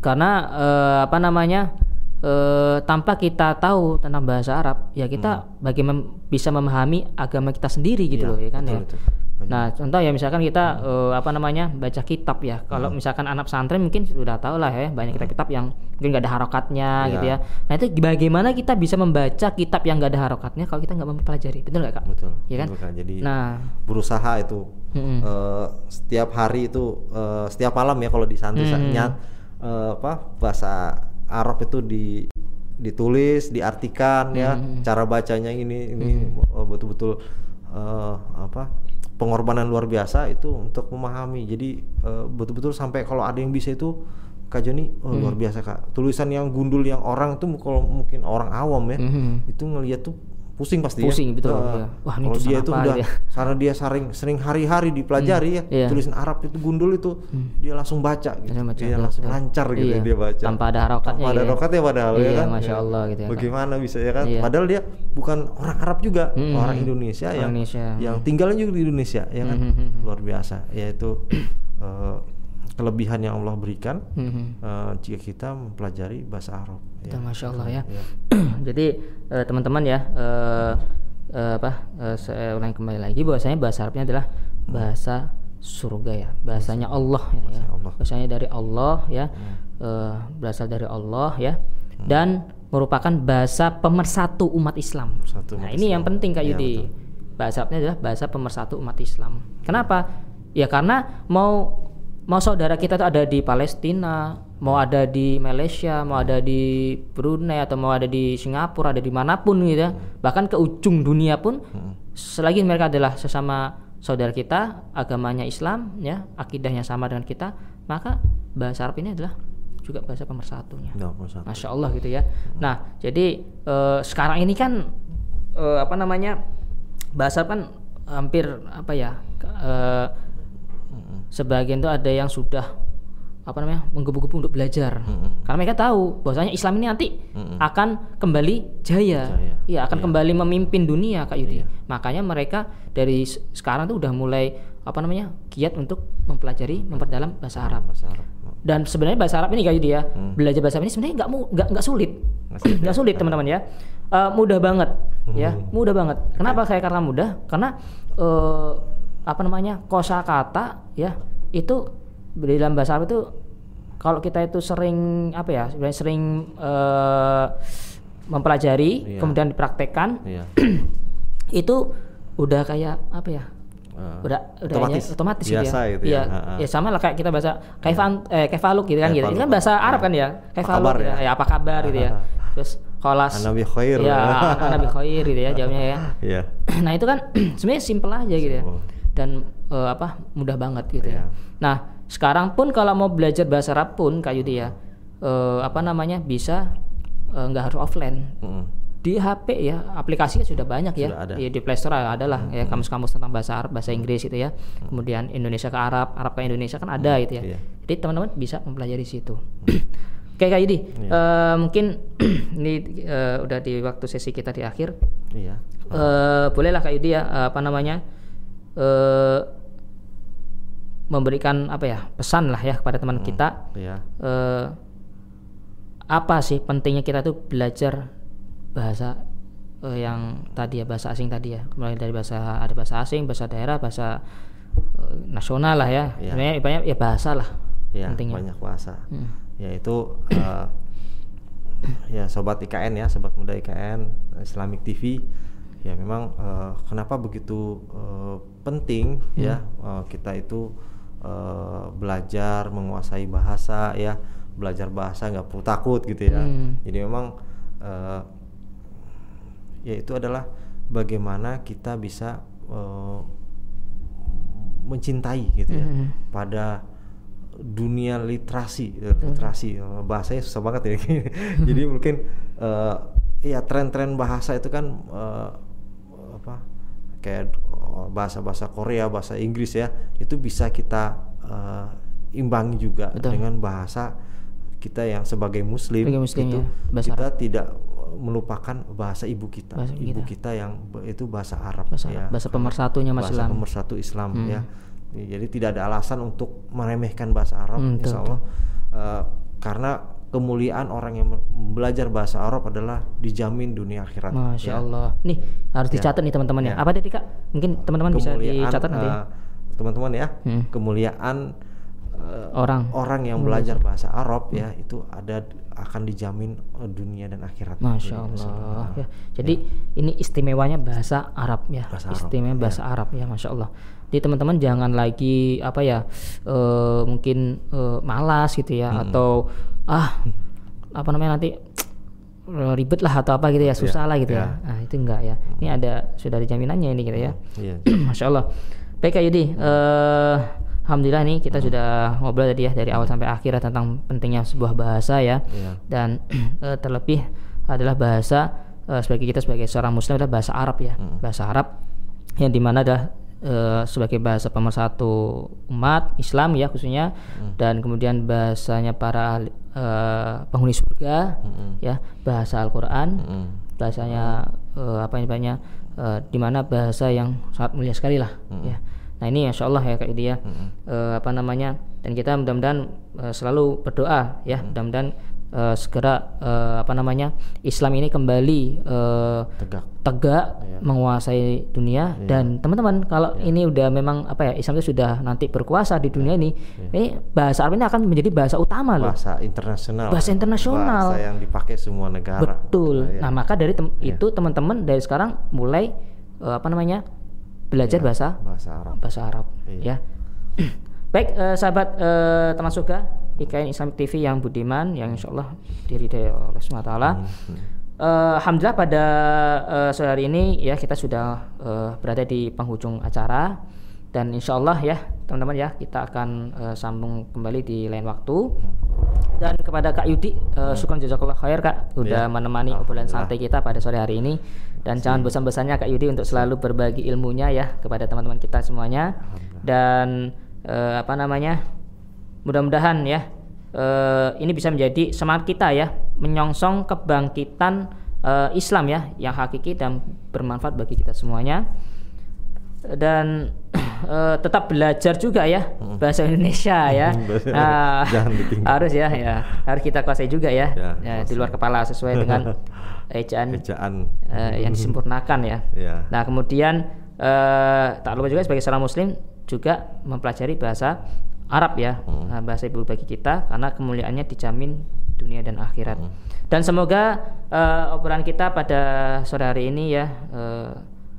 karena eh, apa namanya eh, tanpa kita tahu tentang bahasa Arab ya kita hmm. bagaimana bisa memahami agama kita sendiri gitu ya, loh ya kan betul, ya. Betul. Nah, contoh ya misalkan kita uh, apa namanya baca kitab ya. Kalau hmm. misalkan anak pesantren mungkin sudah tahu lah ya banyak kitab-kitab yang mungkin gak ada harokatnya yeah. gitu ya. Nah itu bagaimana kita bisa membaca kitab yang gak ada harokatnya kalau kita nggak mempelajari, betul nggak kak? Betul. Ya kan? Betul, kan? Jadi nah, berusaha itu hmm. uh, setiap hari itu uh, setiap malam ya kalau di santri hmm. uh, apa bahasa Arab itu di ditulis, diartikan ya. hmm. ya, cara bacanya ini ini hmm. betul-betul uh, apa pengorbanan luar biasa itu untuk memahami jadi uh, betul-betul sampai kalau ada yang bisa itu Kak Joni oh, hmm. luar biasa Kak tulisan yang gundul yang orang itu kalau mungkin orang awam ya hmm. itu ngelihat tuh pusing pasti pusing ya. betul uh, ya. wah ini kalau dia itu udah ya. karena dia sering sering hari-hari dipelajari hmm. ya yeah. tulisan Arab itu gundul itu hmm. dia langsung baca gitu baca, dia langsung betul. lancar gitu iya. dia baca tanpa ada harokatnya tanpa ada ya. harokatnya padahal ya iya, ya kan masya Allah gitu ya bagaimana kan? bisa ya kan iya. padahal dia bukan orang Arab juga hmm. orang Indonesia orang yang Indonesia. yang tinggalnya juga di Indonesia ya kan hmm. hmm, hmm. luar biasa yaitu uh, (clears throat) kelebihan yang Allah berikan mm-hmm. uh, jika kita mempelajari bahasa Arab. Ya. Masya Allah ya. ya. (clears throat) Jadi uh, teman-teman ya uh, uh, apa uh, saya ulangi kembali lagi bahwasanya bahasa Arabnya adalah hmm. bahasa surga ya, bahasanya Allah ya. Bahasa Allah. Bahasanya dari Allah ya, hmm. uh, berasal dari Allah ya, hmm. dan merupakan bahasa pemersatu umat Islam. Satu umat nah ini yang penting Kak iya, Yudi. Ya, bahasa Arabnya adalah bahasa pemersatu umat Islam. Kenapa? Ya karena mau mau saudara kita tuh ada di Palestina, mau ada di Malaysia, mau ada di Brunei atau mau ada di Singapura, ada di mana pun gitu ya, bahkan ke ujung dunia pun, selagi mereka adalah sesama saudara kita, agamanya Islam, ya, akidahnya sama dengan kita, maka bahasa Arab ini adalah juga bahasa pemersatunya. Ya, Masya Allah gitu ya. Nah, jadi eh, sekarang ini kan eh, apa namanya bahasa kan hampir apa ya? Eh, sebagian tuh ada yang sudah apa namanya menggebu-gebu untuk belajar hmm. karena mereka tahu bahwasanya Islam ini nanti hmm. akan kembali jaya, jaya. ya akan yeah. kembali memimpin dunia kak Yudi yeah. makanya mereka dari sekarang tuh udah mulai apa namanya giat untuk mempelajari memperdalam bahasa Arab, bahasa Arab. dan sebenarnya bahasa Arab ini kak Yudi ya hmm. belajar bahasa Arab ini sebenarnya nggak nggak nggak sulit nggak sulit (clears throat) teman-teman ya uh, mudah banget ya hmm. mudah banget kenapa saya karena mudah karena uh, apa namanya kosakata ya itu di dalam bahasa Arab itu kalau kita itu sering apa ya sebenarnya sering uh, mempelajari iya. kemudian dipraktekkan iya. (clears throat) itu udah kayak apa ya uh, udah udah otomatis, ya, otomatis biasa gitu ya. Gitu ya. Iya, ya sama lah kayak kita bahasa kaifan eh kaifaluk gitu kan gitu. Ini kan bahasa Arab kan ya. Kaifaluk ya. ya apa kabar gitu ya. Terus kolas Nabi khair. Ya, Nabi khair gitu ya jawabnya ya. (laughs) Iya. nah, itu kan (clears throat) sebenarnya simpel aja gitu ya. Dan uh, apa mudah banget gitu ya. Nah, sekarang pun kalau mau belajar bahasa Arab pun kayak Yudi ya uh, apa namanya bisa nggak uh, harus offline. Mm di HP ya aplikasinya sudah banyak ya ada. Ya, di Play Store ada lah ya, hmm. ya kamus-kamus tentang bahasa Arab bahasa Inggris itu ya hmm. kemudian Indonesia ke Arab Arab ke Indonesia kan ada hmm. itu ya iya. jadi teman-teman bisa mempelajari situ hmm. (clears throat) Oke Kak Yudi, iya. uh, mungkin (clears throat) ini uh, udah di waktu sesi kita di akhir. Iya. Uh, bolehlah Kak Yudi ya, uh, apa namanya, uh, memberikan apa ya pesan lah ya kepada teman hmm, kita. Iya. Uh, apa sih pentingnya kita tuh belajar bahasa uh, yang tadi ya bahasa asing tadi ya mulai dari bahasa ada bahasa asing bahasa daerah bahasa uh, nasional lah ya ya. sebenarnya banyak ya bahasa lah ya, pentingnya banyak bahasa hmm. ya itu uh, ya sobat IKN ya sobat muda IKN Islamic TV ya memang uh, kenapa begitu uh, penting hmm. ya uh, kita itu uh, belajar menguasai bahasa ya belajar bahasa nggak perlu takut gitu ya hmm. jadi memang uh, yaitu adalah bagaimana kita bisa uh, mencintai gitu ya mm-hmm. pada dunia literasi literasi uh, bahasanya susah banget ya (laughs) jadi mungkin uh, ya tren-tren bahasa itu kan uh, kayak bahasa-bahasa Korea bahasa Inggris ya itu bisa kita uh, imbangi juga Betul. dengan bahasa kita yang sebagai muslim, sebagai muslim itu ya, kita Arab. tidak melupakan bahasa ibu kita, bahasa ibu kita. kita yang itu bahasa Arab, bahasa, ya, bahasa pemersatunya Mas bahasa Islam. pemersatu Islam hmm. ya. Jadi tidak ada alasan untuk meremehkan bahasa Arab, hmm, Insya Allah, uh, karena kemuliaan orang yang belajar bahasa Arab adalah dijamin dunia akhirat. Masya ya. Allah. Nih harus ya. dicatat nih teman-teman ya. ya. Apa tadi kak? Mungkin teman-teman bisa dicatat nanti. Uh, teman-teman ya, hmm. kemuliaan uh, orang orang yang belajar bahasa Arab ya hmm. itu ada akan dijamin uh, dunia dan akhirat. Masya Allah. Ya. Jadi ya. ini istimewanya bahasa Arab ya. Bahasa Istimewa Arab. bahasa ya. Arab ya, masya Allah. Jadi teman-teman jangan lagi apa ya uh, mungkin uh, malas gitu ya hmm. atau ah apa namanya nanti (tsk) ribet lah atau apa gitu ya susah yeah, lah gitu yeah. ya. Nah itu enggak ya. Ini ada sudah ada jaminannya ini gitu ya. (tsk) Yeah. masya Allah. Baik Kak Yudi. Uh, Alhamdulillah nih kita hmm. sudah ngobrol tadi ya dari awal sampai akhir tentang pentingnya sebuah bahasa ya. Yeah. Dan uh, (tsk) terlebih adalah bahasa uh, sebagai kita sebagai seorang muslim adalah bahasa Arab ya. Hmm. Bahasa Arab yang di mana adalah uh, sebagai bahasa pemersatu umat Islam ya khususnya hmm. dan kemudian bahasanya para uh, penghuni surga hmm. ya, bahasa Al-Qur'an. Hmm. Bahasanya uh, apa ini banyak uh, di mana bahasa yang sangat mulia sekali lah hmm. ya Nah ini insya Allah ya kak Idi ya mm-hmm. uh, apa namanya dan kita mudah-mudahan uh, selalu berdoa ya mm-hmm. mudah-mudahan uh, segera uh, apa namanya Islam ini kembali uh, tegak tegak yeah. menguasai dunia yeah. dan teman-teman kalau yeah. ini udah memang apa ya Islam itu sudah nanti berkuasa di dunia yeah. ini yeah. ini bahasa Arab ini akan menjadi bahasa utama loh bahasa internasional bahasa internasional bahasa yang dipakai semua negara betul nah, nah maka dari tem- yeah. itu teman-teman dari sekarang mulai uh, apa namanya belajar bahasa bahasa Arab. Bahasa Arab iya. ya. (clears throat) Baik uh, sahabat uh, teman suka IKN Islamic TV yang budiman yang insya Allah diridai oleh SWT. Uh, Alhamdulillah pada uh, sore hari ini ya kita sudah uh, berada di penghujung acara. Dan insya Allah ya teman-teman ya kita akan uh, sambung kembali di lain waktu. Dan kepada Kak Yudi uh, syukur jazakallah khair Kak sudah ya. menemani obrolan santai kita pada sore hari ini. Dan jangan bosan-bosannya Kak Yudi untuk selalu berbagi ilmunya ya kepada teman-teman kita semuanya. Dan uh, apa namanya mudah-mudahan ya uh, ini bisa menjadi semangat kita ya menyongsong kebangkitan uh, Islam ya yang hakiki dan bermanfaat bagi kita semuanya dan uh, (clears throat) tetap belajar juga ya hmm. bahasa Indonesia ya (laughs) nah, harus ya ya harus kita kuasai juga ya, ya, ya di luar kepala sesuai dengan (laughs) ejaan, ejaan. Uh, yang (laughs) disempurnakan ya. Yeah. Nah kemudian uh, tak lupa juga sebagai seorang muslim juga mempelajari bahasa Arab ya, hmm. nah, bahasa ibu bagi kita karena kemuliaannya dijamin dunia dan akhirat. Hmm. Dan semoga uh, obrolan kita pada sore hari ini ya uh,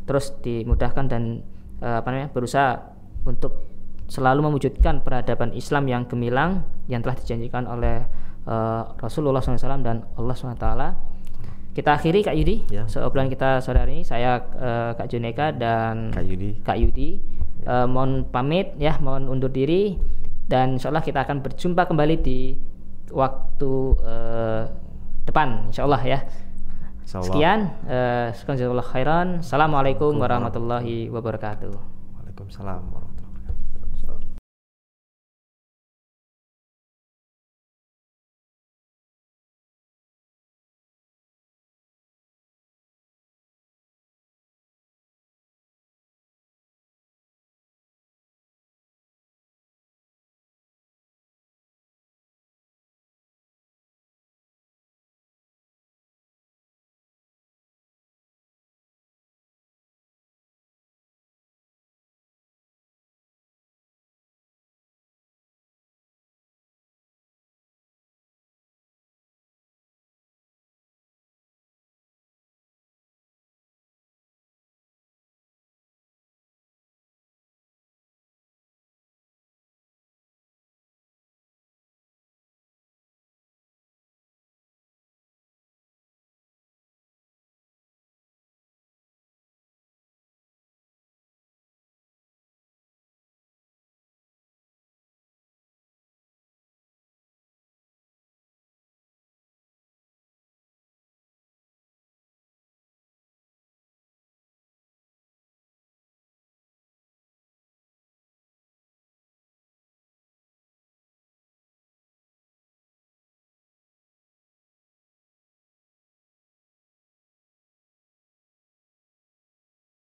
terus dimudahkan dan uh, apa namanya berusaha untuk selalu mewujudkan peradaban Islam yang gemilang yang telah dijanjikan oleh uh, Rasulullah SAW dan Allah SWT. Kita akhiri Kak Yudi, ya. seobrolan kita sore hari ini. Saya uh, Kak Juneka dan Kak Yudi. Kak Yudi. Uh, mohon pamit ya, mohon undur diri dan insya Allah kita akan berjumpa kembali di waktu uh, depan, insya Allah ya. Sekian, uh, khairan. Assalamualaikum warahmatullahi wabarakatuh. Waalaikumsalam